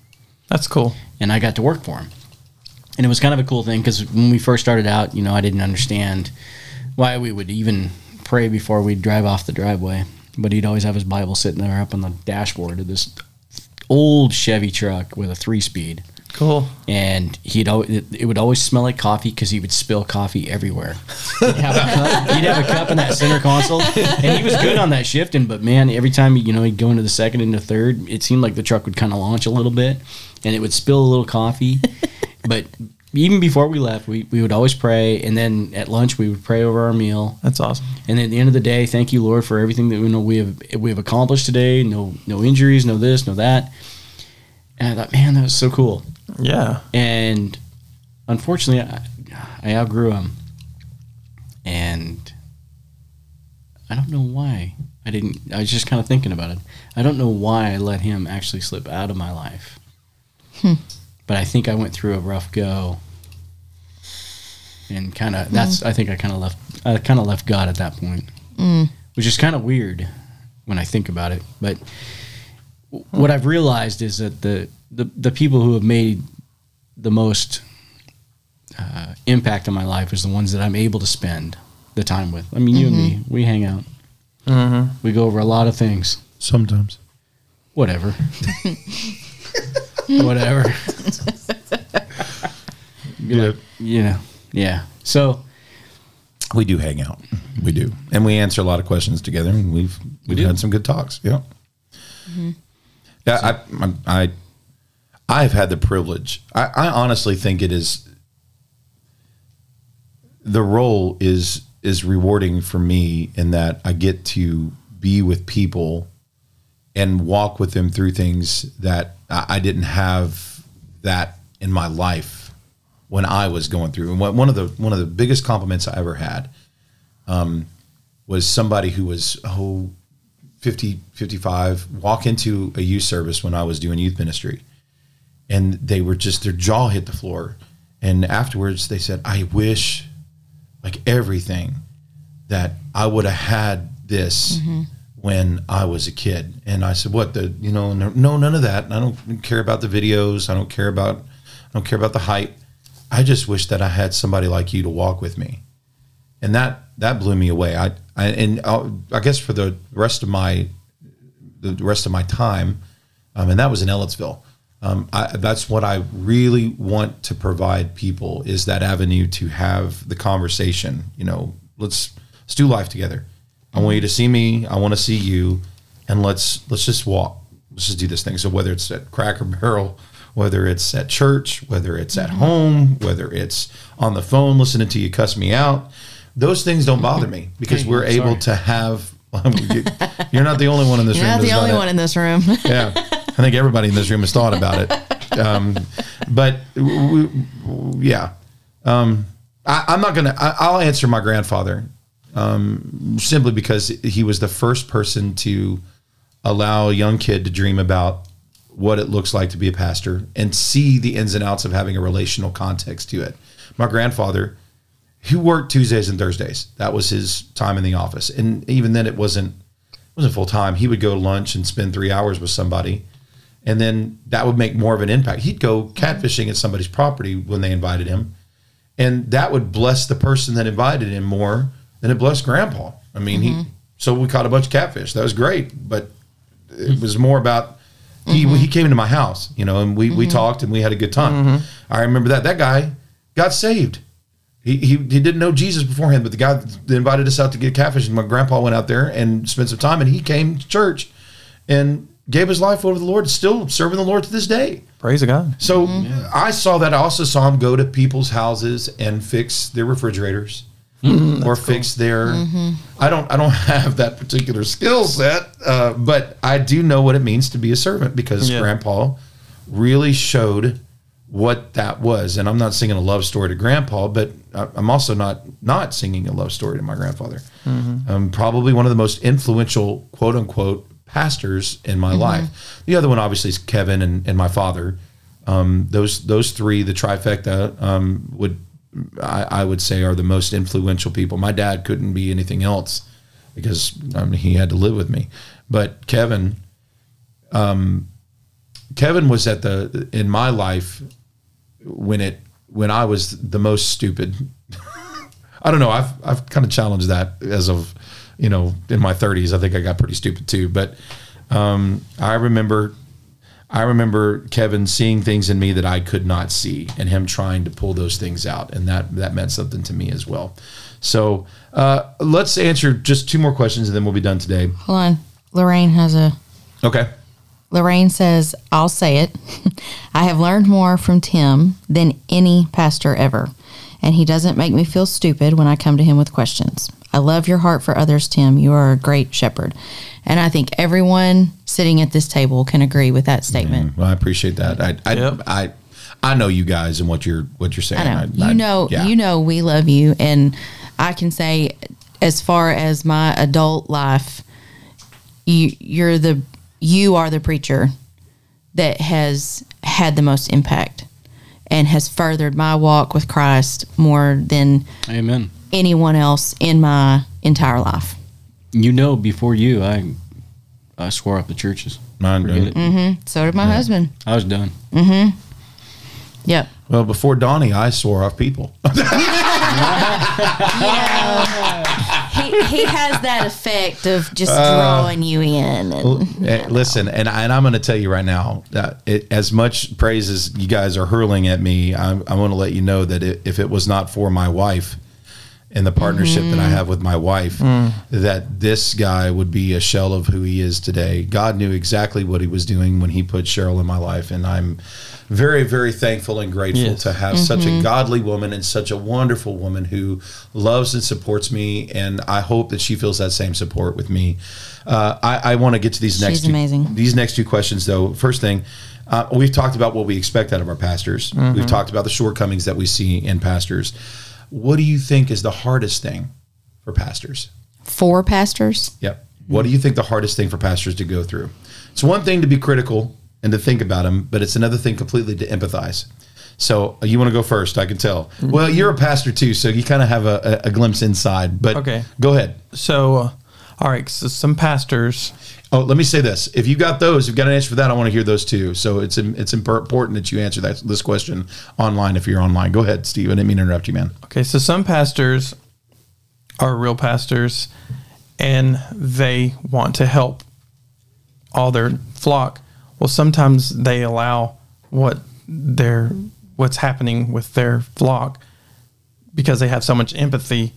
That's cool.
and I got to work for him. And it was kind of a cool thing because when we first started out, you know, I didn't understand why we would even pray before we'd drive off the driveway. But he'd always have his Bible sitting there up on the dashboard of this old Chevy truck with a three speed.
Cool.
And he'd always, it, would always smell like coffee because he would spill coffee everywhere. He'd have, a cup, he'd have a cup in that center console, and he was good on that shifting. But man, every time you know he'd go into the second and the third, it seemed like the truck would kind of launch a little bit, and it would spill a little coffee. but even before we left, we, we would always pray, and then at lunch we would pray over our meal,
That's awesome.
and at the end of the day, thank you, Lord, for everything that we know we have we have accomplished today. No no injuries, no this, no that. And I thought, man, that was so cool.
Yeah.
And unfortunately, I, I outgrew him. And I don't know why. I didn't, I was just kind of thinking about it. I don't know why I let him actually slip out of my life. Hmm. But I think I went through a rough go. And kind of, hmm. that's, I think I kind of left, I kind of left God at that point. Hmm. Which is kind of weird when I think about it. But what I've realized is that the, the, the people who have made the most uh, impact on my life is the ones that I'm able to spend the time with. I mean, you and me, mm-hmm. we hang out. Mm-hmm. We go over a lot of things.
Sometimes.
Whatever. Whatever.
Yeah.
You know. Yeah. So
We do hang out. We do, and we answer a lot of questions together. And we've we've
do.
had some good talks. Yeah. Mm-hmm. Yeah. I, I I I've had the privilege. I, I honestly think it is. The role is is rewarding for me in that I get to be with people and walk with them through things that I didn't have that in my life when I was going through. And one of the one of the biggest compliments I ever had um, was somebody who was oh 50 55 walk into a youth service when I was doing youth ministry and they were just their jaw hit the floor and afterwards they said I wish like everything that I would have had this when I was a kid. And I said, "What the? You know, no, no, none of that. I don't care about the videos. I don't care about, I don't care about the hype. I just wish that I had somebody like you to walk with me." And that that blew me away. I, I and i I guess for the rest of my the rest of my time, um, and that was in Ellettsville. Um, I, that's what I really want to provide people is that avenue to have the conversation. You know, let's let's do life together. I want you to see me. I want to see you, and let's let's just walk. Let's just do this thing. So whether it's at Cracker Barrel, whether it's at church, whether it's at home, whether it's on the phone listening to you cuss me out, those things don't bother me because we're able
sorry.
to have. You're not the only one in this room.
You're
room.
not the only
done it
one in this room.
yeah, I think everybody in this room has thought about it. Um, but w- w- yeah, um, I, I'm not gonna. I, I'll answer my grandfather um, simply because he was the first person to allow a young kid to dream about what it looks like to be a pastor and see the ins and outs of having a relational context to it. My grandfather, he worked Tuesdays and Thursdays. That was his time in the office, and even then, it wasn't wasn't full time. He would go to lunch and spend three hours with somebody, and then that would make more of an impact. He'd go catfishing at somebody's property when they invited him, and that would bless the person that invited him more than it blessed Grandpa. I mean, he mm-hmm. so we caught a bunch of catfish. That was great, but it was more about he mm-hmm. he came into my house, you know, and we we mm-hmm. talked and we had a good time. I remember that that guy got saved. He, he, he didn't know Jesus beforehand, but the guy that invited us out to get catfish, and my grandpa went out there and spent some time, and he came to church and gave his life over the Lord, still serving the Lord to this day.
Praise God.
So I saw that. I also saw him go to people's houses and fix their refrigerators or fix their. I don't. I don't have that particular skill set, uh, but I do know what it means to be a servant because
Yeah.
Grandpa really showed what that was. And I'm not singing a love story to Grandpa, but I- I'm also not not singing a love story to my grandfather. Um, probably one of the most influential quote unquote pastors in my life. The other one obviously is Kevin and, and my father. Um, those those three, the trifecta, um, would I, I would say are the most influential people. My dad couldn't be anything else because I mean, he had to live with me. But Kevin, um, Kevin was at the in my life when it when I was the most stupid. I don't know. I've I've kind of challenged that as of you know in my 30s. I think I got pretty stupid too. But um, I remember I remember Kevin seeing things in me that I could not see, and him trying to pull those things out, and that that meant something to me as well. So uh, let's answer just two more questions, and then we'll be done today.
Hold on. Lorraine has a
Okay.
Lorraine says, I'll say it. I have learned more from Tim than any pastor ever, and he doesn't make me feel stupid when I come to him with questions. I love your heart for others, Tim. You are a great shepherd. And I think everyone sitting at this table can agree with that statement.
Well, I appreciate that. I I,
Yep.
I I know you guys and what you're what you're saying.
I know.
I-
you know,
yeah.
you know we love you and I can say as far as my adult life, you you're the you are the preacher that has had the most impact and has furthered my walk with Christ more than
Amen.
Anyone else in my entire life.
You know, before you, I I swore up the churches.
Mine
Forget
don't.
it.
So did my husband.
I was done. Mm-hmm.
Yep.
Well, before Donnie, I swore off people.
Yeah. he has that effect of just drawing you in. And,
Eh, Listen, and, I, and I'm going to tell you right now that it, as much praise as you guys are hurling at me, I'm, I want to let you know that it, if it was not for my wife and the partnership that I have with my wife, that this guy would be a shell of who he is today. God knew exactly what he was doing when he put Cheryl in my life, and I'm very, very thankful and grateful
Yes.
to have such a godly woman and such a wonderful woman who loves and supports me, and I hope that she feels that same support with me. Uh, I, I want to get to these next two,
amazing.
these next two questions though. First thing, uh, we've talked about what we expect out of our pastors. We've talked about the shortcomings that we see in pastors. What do you think is the hardest thing for pastors?
For pastors.
Yep. What do you think the hardest thing for pastors to go through? It's one thing to be critical and to think about them, but it's another thing completely to empathize. So uh, you want to go first? I can tell. Well, you're a pastor too, so you kind of have a, a, a glimpse inside. But
Okay.
go ahead.
So, uh, all right, so some pastors.
Oh, let me say this: if you got those, you've got an answer for that. I want to hear those too. So it's it's important that you answer that this question online if you're online. Go ahead, Steve. I didn't mean to interrupt you, man.
Okay, so some pastors are real pastors and they want to help all their flock. Well, sometimes they allow what their what's happening with their flock because they have so much empathy.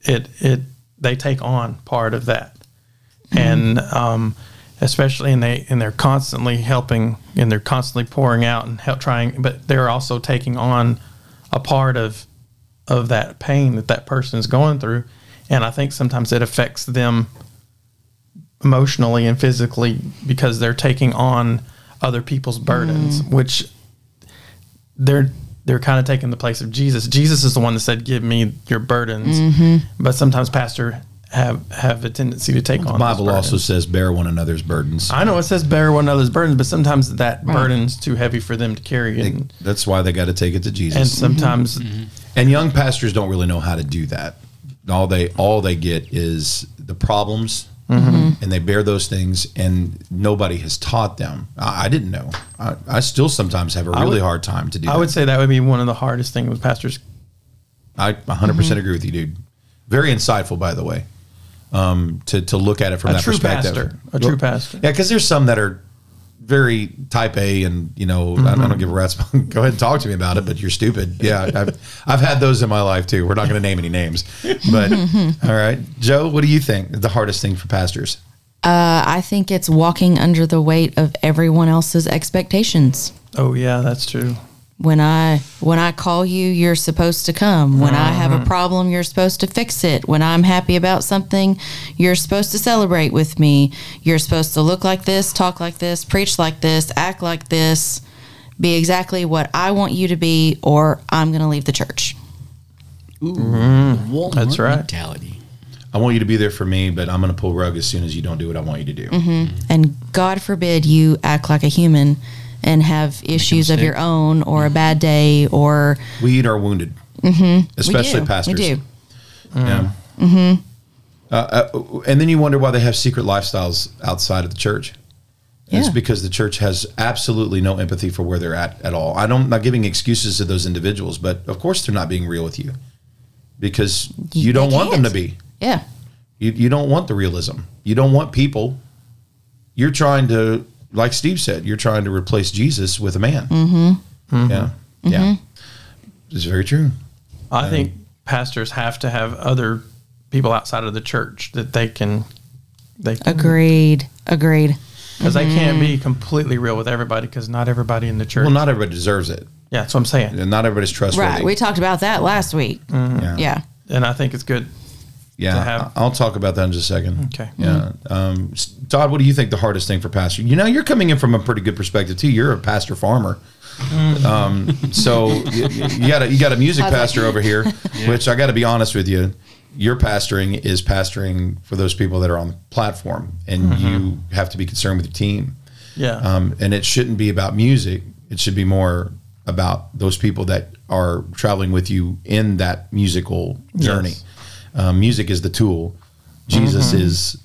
It it they take on part of that, Mm-hmm. and um, especially and they and they're constantly helping and they're constantly pouring out and help trying, but they're also taking on a part of of that pain that that person is going through. And i think sometimes it affects them emotionally and physically because they're taking on other people's burdens mm-hmm. which they're they're kind of taking the place of jesus. Jesus is the one that said give me your burdens. Mm-hmm. But sometimes pastor have have a tendency to take on
The Bible also says, "Bear one another's burdens."
i know it says bear one another's burdens but sometimes that burden's too heavy for them to carry and,
That's why they got to take it to Jesus.
and
Jesus.
sometimes mm-hmm. Mm-hmm.
And young pastors don't really know how to do that. All they all they get is the problems,
Mm-hmm.
and they bear those things, and nobody has taught them. I, I didn't know. I, I still sometimes have a really
would-
hard time to do.
i
that.
would say that would be one of the hardest things with pastors
I 100 percent mm-hmm. agree with you, dude. Very insightful, by the way. Um, to to look at it from
A
that
true
perspective.
pastor. A true pastor.
Yeah, because there's some that are very type A, and you know, I, I don't give a rat's. Go ahead and talk to me about it, but you're stupid. Yeah, I've I've had those in my life too. We're not going to name any names, but all right, Joe, what do you think the hardest thing for pastors?
Uh, I think it's walking under the weight of everyone else's expectations.
oh yeah that's true
When I when I call you, you're supposed to come. When I have a uh-huh. problem, you're supposed to fix it. When I'm happy about something, you're supposed to celebrate with me. You're supposed to look like this, talk like this, preach like this, act like this, be exactly what I want you to be, or I'm going to leave the church. Mm-hmm.
Walmart
That's right.
mentality.
I want you to be there for me, but I'm going to pull rug as soon as you don't do what I want you to do. Mm-hmm.
And God forbid you act like a human and have issues of your own, or a bad day, or
We eat our wounded, mm-hmm. especially
we
pastors.
We do.
Yeah. Mm-hmm. Uh, uh, and then you wonder why they have secret lifestyles outside of the church. It's because the church has absolutely no empathy for where they're at at all. I don't, I'm not giving excuses to those individuals, but of course they're not being real with you because you
They
don't want them to be.
Yeah.
You, you don't want the realism. You don't want people. You're trying to, like Steve said, you're trying to replace Jesus with a man. Mm-hmm. mm-hmm. Yeah. Mm-hmm. Yeah. It's very true.
I um, think pastors have to have other people outside of the church that they can they
Agreed. Agreed.
because they mm-hmm. can't be completely real with everybody because not everybody in the church.
Well, not everybody deserves it.
yeah, that's what I'm saying.
And not everybody's trustworthy.
Right. We talked about that last week.
yeah.
Yeah.
And I think it's good.
Yeah,
to have-
I'll talk about that in just a second.
Okay.
Yeah. Um, Todd, what do you think the hardest thing for pastor? You know, you're coming in from a pretty good perspective too. You're a pastor farmer. Um, so you, you got a you got a music
I was like-
pastor over here, which I got to be honest with you. Your pastoring is pastoring for those people that are on the platform, and you have to be concerned with your team.
Yeah.
Um, and it shouldn't be about music. It should be more about those people that are traveling with you in that musical journey.
Yes.
Um, music is the tool. Jesus is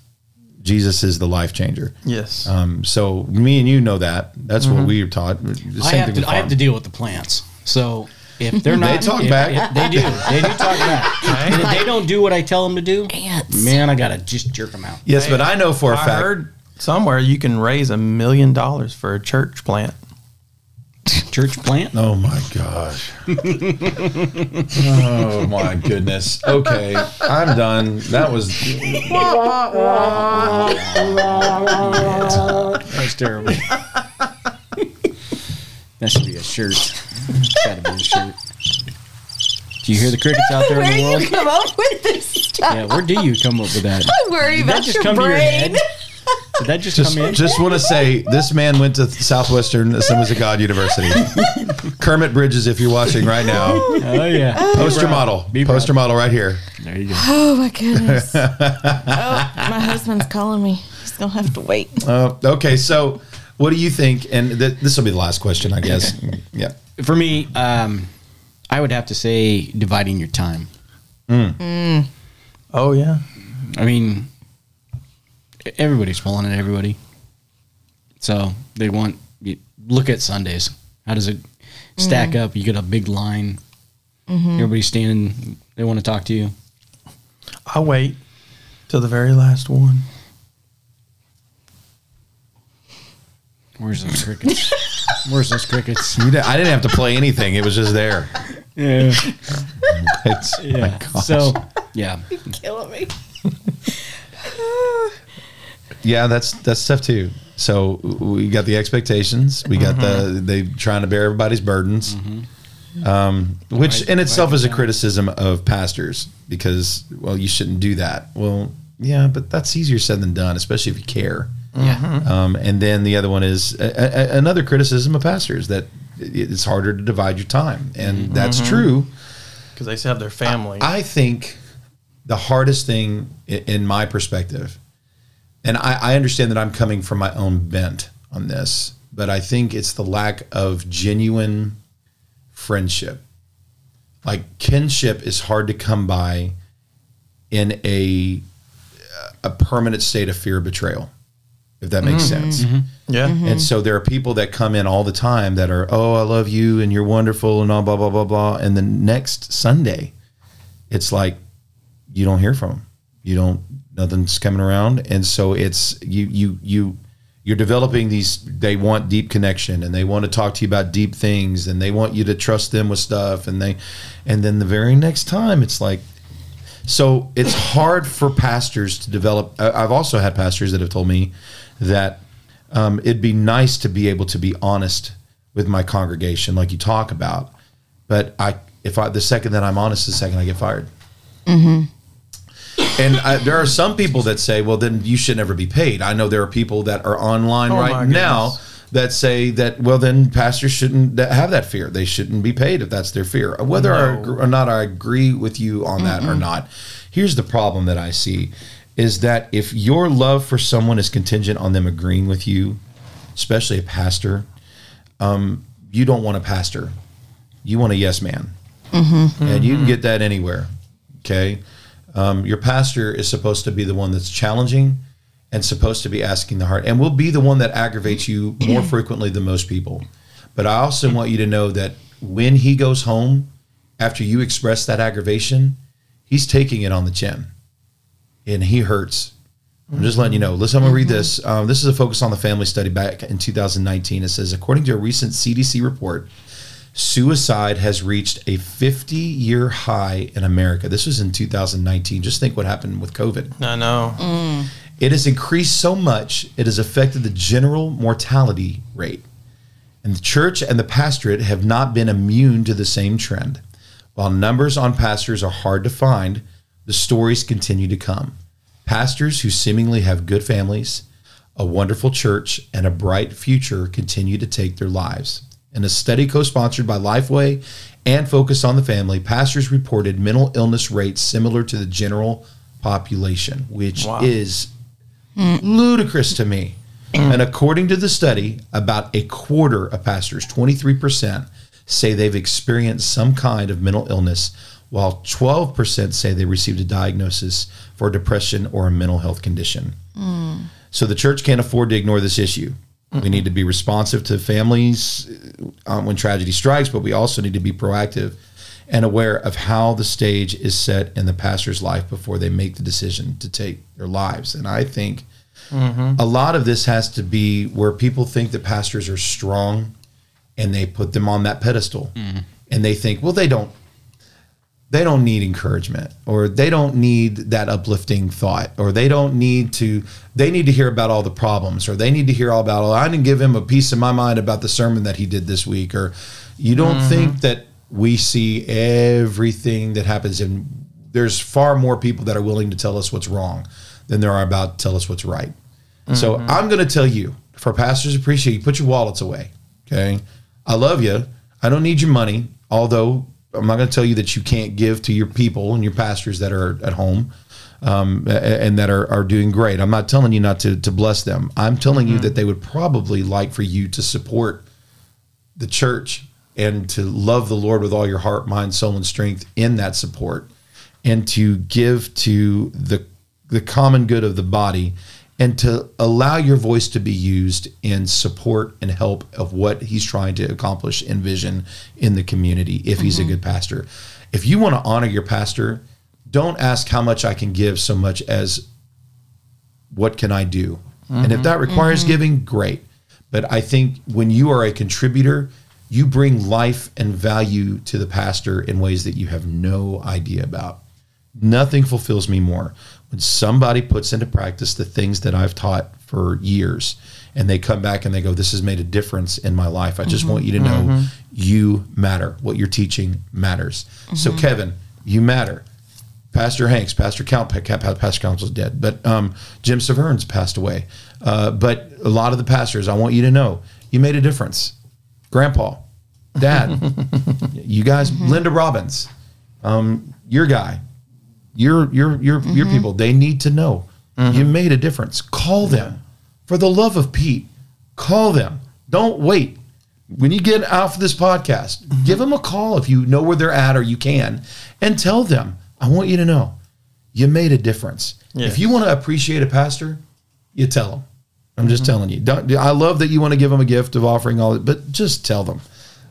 Jesus is the life changer.
yes.
Um, so me and you know that. That's what we are taught. The
I
same
have,
thing
to, I have to deal with the plants. So if they're not, they
talk
if-
back.
if they do. They do talk back. and if they don't do what I tell them to do,
Ants.
man, I gotta just jerk them out.
Yes, but I know for a
I
fact.
heard somewhere you can raise a million dollars for a church plant.
Church plant.
Oh my gosh. oh my goodness. Okay, I'm done. That was
That's terrible. that should be a shirt. Gotta be a shirt. Do you hear the crickets out there
Where
in the
you
world?
come up with this stuff?
Yeah, where do you come up with that?
I worry
Did that
about
just
your
come to your
brain.
head? Did that just,
just
come in?
just want to say this man went to Southwestern Assemblies of God University. Kermit Bridges, if you're watching right now,
oh yeah.
poster model,
Be
poster model right here.
There you go.
Oh my goodness. oh, my husband's calling me. He's gonna have to wait.
Uh, okay, so what do you think? And th- this will be the last question, I guess. Yeah.
For me, um, I would have to say dividing your time.
Oh yeah.
I mean, everybody's pulling at everybody. So they want you look at Sundays. How does it stack mm-hmm. up? You get a big line. Mm-hmm. Everybody's standing. They want to talk to you.
I wait till the very last one.
Where's those crickets? Where's those crickets?
You didn't- I didn't have to play anything. It was just there.
Yeah.
It's,
Yeah. So yeah.
You're Killing me.
yeah, that's that's tough too. So we got the expectations. We got the mm-hmm. they trying to bear everybody's burdens, mm-hmm. um, which
Divide-
in itself
divide
is a
them.
criticism of pastors because well, you shouldn't do that. Well, yeah, but that's easier said than done, especially if you care.
Yeah. Mm-hmm.
Um, and then the other one is a, a, another criticism of pastors that it's harder to divide your time, and that's true.
Because they still have their family.
I think the hardest thing in my perspective, and I, I understand that I'm coming from my own bent on this, but I think it's the lack of genuine friendship. Like kinship is hard to come by in a a permanent state of fear of betrayal, if that makes mm-hmm. sense. Mm-hmm.
yeah. Mm-hmm.
And so there are people that come in all the time that are, oh, I love you and you're wonderful and all blah blah blah blah. And the next Sunday, it's like you don't hear from them. You don't. Nothing's coming around, and so it's you you you you're developing these. They want deep connection, and they want to talk to you about deep things, and they want you to trust them with stuff, and they, and then the very next time, it's like so it's hard for pastors to develop. I've also had pastors that have told me that um, it'd be nice to be able to be honest with my congregation, like you talk about. But I, if I, the second that I'm honest, the second I get fired. And I, there are some people that say, well, then you should never be paid. I know there are people that are online
Oh,
right now that say that, well, then pastors shouldn't have that fear. They shouldn't be paid if that's their fear. Whether
No.
or not I agree with you on that or not. Here's the problem that I see is that if your love for someone is contingent on them agreeing with you, especially a pastor, um, you don't want a pastor. You want a yes man. And you can get that anywhere. Okay. Um, your pastor is supposed to be the one that's challenging and supposed to be asking the heart and will be the one that aggravates you more frequently than most people. But I also want you to know that when he goes home after you express that aggravation, he's taking it on the chin and he hurts. I'm just letting you know. Listen, I'm going to read this. Um, this is a focus on the family study back in 2019. It says, according to a recent CDC report, suicide has reached a 50 year high in America. This was in 2019. Just think what happened with COVID.
I know. Mm.
It has increased so much, it has affected the general mortality rate. And the church and the pastorate have not been immune to the same trend. While numbers on pastors are hard to find, the stories continue to come. Pastors who seemingly have good families, a wonderful church, and a bright future continue to take their lives. In a study co sponsored by Lifeway and focused on the Family, pastors reported mental illness rates similar to the general population, which
Wow.
is ludicrous to me. And according to the study, about a quarter of pastors, 23%, say they've experienced some kind of mental illness, while 12% say they received a diagnosis for depression or a mental health condition. Mm. So the church can't afford to ignore this issue. We need to be responsive to families um, when tragedy strikes, but we also need to be proactive and aware of how the stage is set in the pastor's life before they make the decision to take their lives. And I think a lot of this has to be where people think that pastors are strong and they put them on that pedestal. And they think, well, they don't they don't need encouragement or they don't need that uplifting thought or they don't need to they need to hear about all the problems or they need to hear all about all, i didn't give him a piece of my mind about the sermon that he did this week or you don't mm-hmm. think that we see everything that happens and there's far more people that are willing to tell us what's wrong than there are about to tell us what's right. So mm-hmm. i'm going to tell you for pastors appreciate you. Put your wallets away okay? I love you i don't need your money although i'm not going to tell you that you can't give to your people and your pastors that are at home um, and that are, are doing great. I'm not telling you not to, to bless them. I'm telling you that they would probably like for you to support the church and to love the Lord with all your heart, mind, soul, and strength in that support, and to give to the the common good of the body, and to allow your voice to be used in support and help of what He's trying to accomplish and vision in the community. If He's a mm-hmm. good pastor, if you want to honor your pastor, don't ask how much I can give so much as what can I do? And if mm-hmm. that requires mm-hmm. giving, great. But I think when you are a contributor, you bring life and value to the pastor in ways that you have no idea about. Nothing fulfills me more when somebody puts into practice the things that I've taught for years and they come back and they go, This has made a difference in my life. I just want you to know you matter. What you're teaching matters. So, Kevin, you matter. Pastor Hanks, Pastor Count, Pastor Council's dead, but um, Jim Severns passed away. Uh, but a lot of the pastors, I want you to know, you made a difference. Grandpa, Dad, you guys, Linda Robbins, um, your guy, your your your your mm-hmm. people, they need to know mm-hmm. you made a difference. Call them, for the love of Pete. Call them. Don't wait. When you get off this podcast, mm-hmm. give them a call if you know where they're at or you can, and tell them, I want you to know you made a difference. If you want to appreciate a pastor, you tell them. I'm just telling you. Don't, I love that you want to give them a gift of offering all, that, but just tell them.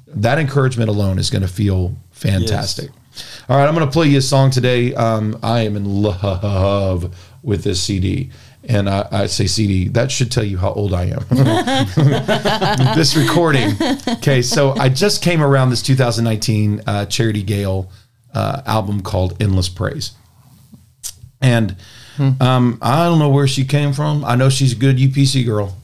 That encouragement alone is going to feel fantastic. All right, I'm going to play you a song today. Um, I am in love with this CD. And I, I say CD, that should tell you how old I am. this recording. Okay, so I just came around this 2019 uh, Charity Gayle uh, album called Endless Praise. And um, I don't know where she came from. I know she's a good UPC girl.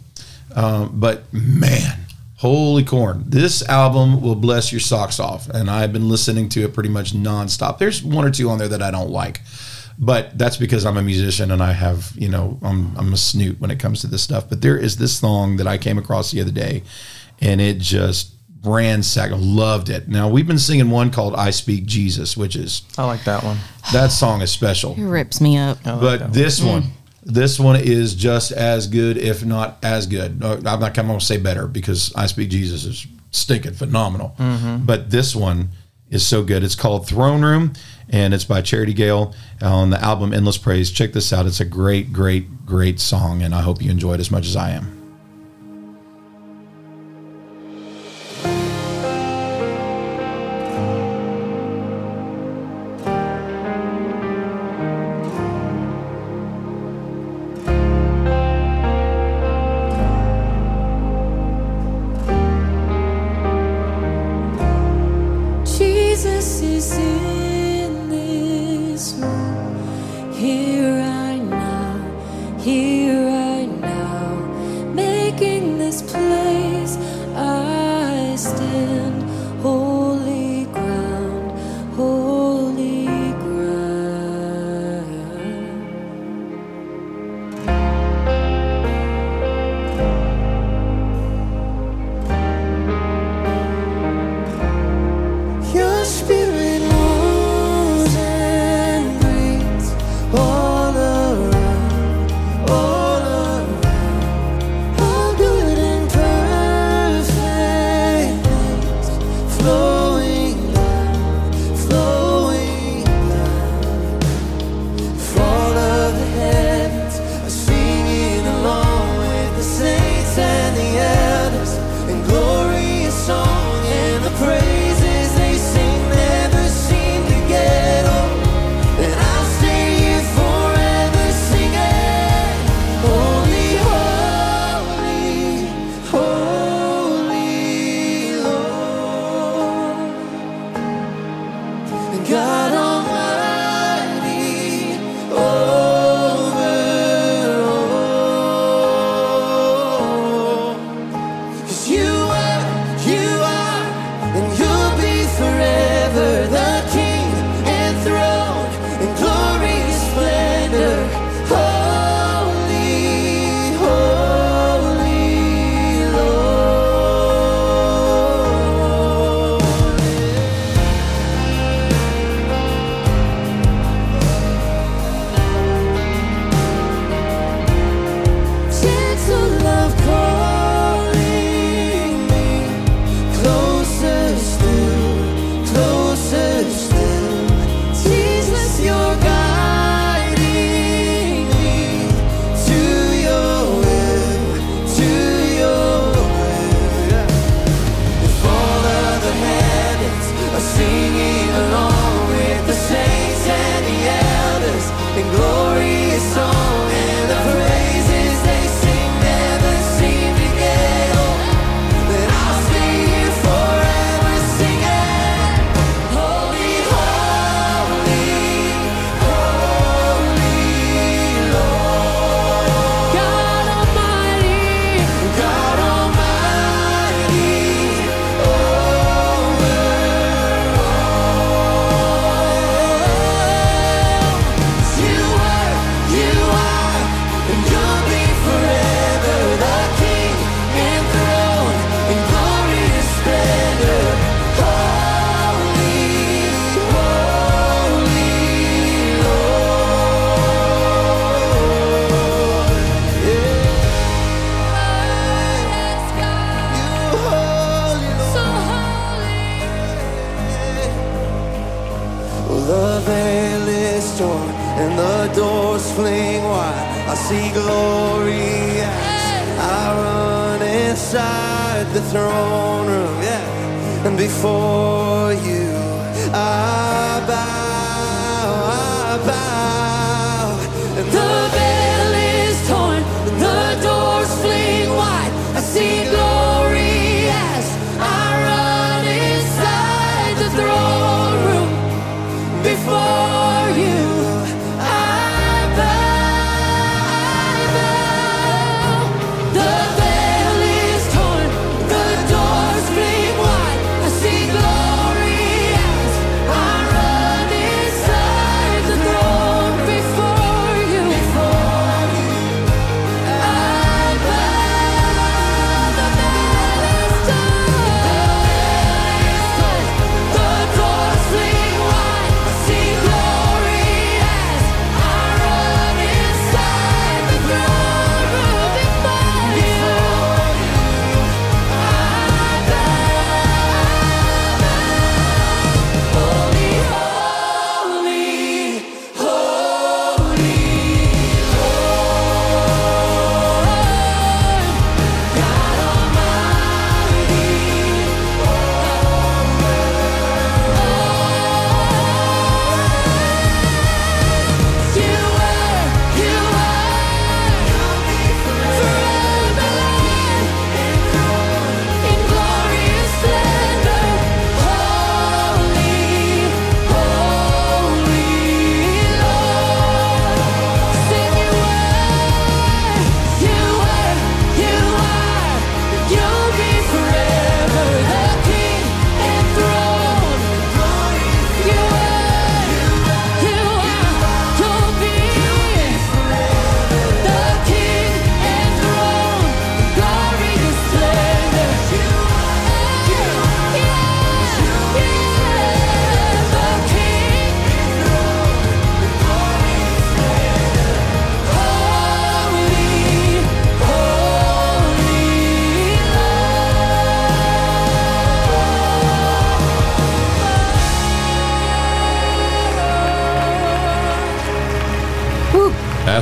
Um, but man, holy corn. This album will bless your socks off. And I've been listening to it pretty much nonstop. There's one or two on there that I don't like. But that's because I'm a musician and I have, you know, I'm, I'm a snoot when it comes to this stuff. But there is this song that I came across the other day and it just ransacked. Loved it. Now, we've been singing one called I Speak Jesus, which is,
I like that one.
that song is special
It rips me up.
Like that
but
one.
this one mm. This one is just as good if not as good. I'm not going to say better because i speak jesus is stinking phenomenal. Mm-hmm. But this one is so good. It's called throne room and it's by charity gayle on the album endless praise. Check this out. It's a great great great song and i hope you enjoy it as much as i am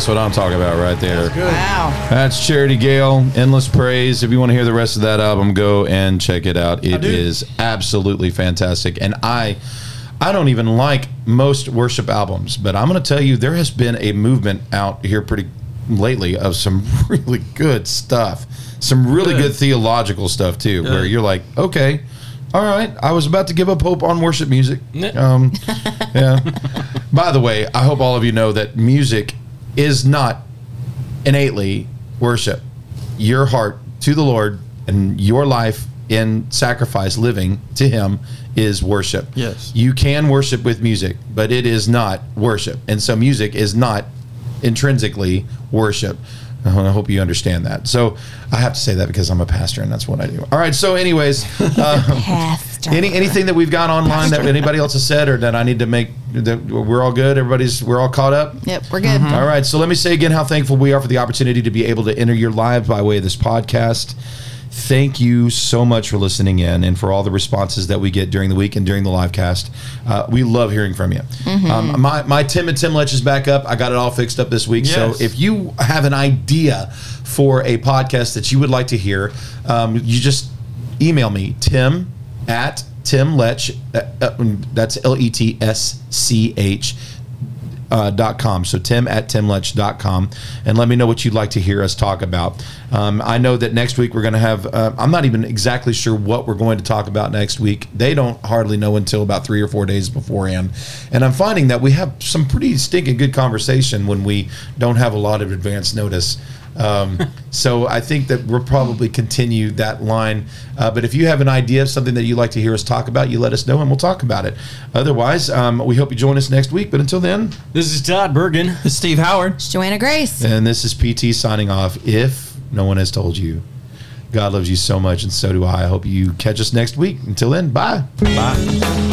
That's what I'm talking about right there.
Wow.
That's Charity Gayle, Endless Praise. If you want to hear the rest of that album, go and check it out. It is absolutely fantastic. And I I don't even like most worship albums, but I'm going to tell you there has been a movement out here pretty lately of some really good stuff. Some really good,
Good.
theological stuff too, where you're like, okay, all right, I was about to give up hope on worship music. Um, yeah. By the way, I hope all of you know that music is not innately worship. Your heart to the Lord and your life in sacrifice, living to Him, is worship.
Yes.
You can worship with music, but it is not worship. And so music is not intrinsically worship. I hope you understand that. So I have to say that because I'm a pastor and that's what I do. All right. So, anyways, um,
Pastor.
any anything that we've got online that anybody else has said or that I need to make that we're all good. Everybody's we're all caught up.
Yep, we're good.
All right. So let me say again how thankful we are for the opportunity to be able to enter your lives by way of this podcast. Thank you so much for listening in and for all the responses that we get during the week and during the live cast. Uh, we love hearing from you. Um, my, my Tim and Tim Letsch is back up. I got it all fixed up this week.
Yes.
So if you have an idea for a podcast that you would like to hear, um, you just email me, Tim at Tim Letsch. Uh, uh, that's L E T S C H uh, dot com. So Tim at timletsch.com and let me know what you'd like to hear us talk about. Um, I know that next week we're going to have, uh, I'm not even exactly sure what we're going to talk about next week. They don't hardly know until about three or four days beforehand. And I'm finding that we have some pretty stinking good conversation when we don't have a lot of advance notice. Um, so I think that we'll probably continue that line. Uh, but if you have an idea of something that you'd like to hear us talk about, you let us know and we'll talk about it. Otherwise, um, we hope you join us next week. But until then,
This is Todd Bergen.
This is Steve Howard.
It's Joanna Grace.
and this is PT signing off. If no one has told you, God loves you so much, and so do I. I hope you catch us next week. Until then, bye.
Bye.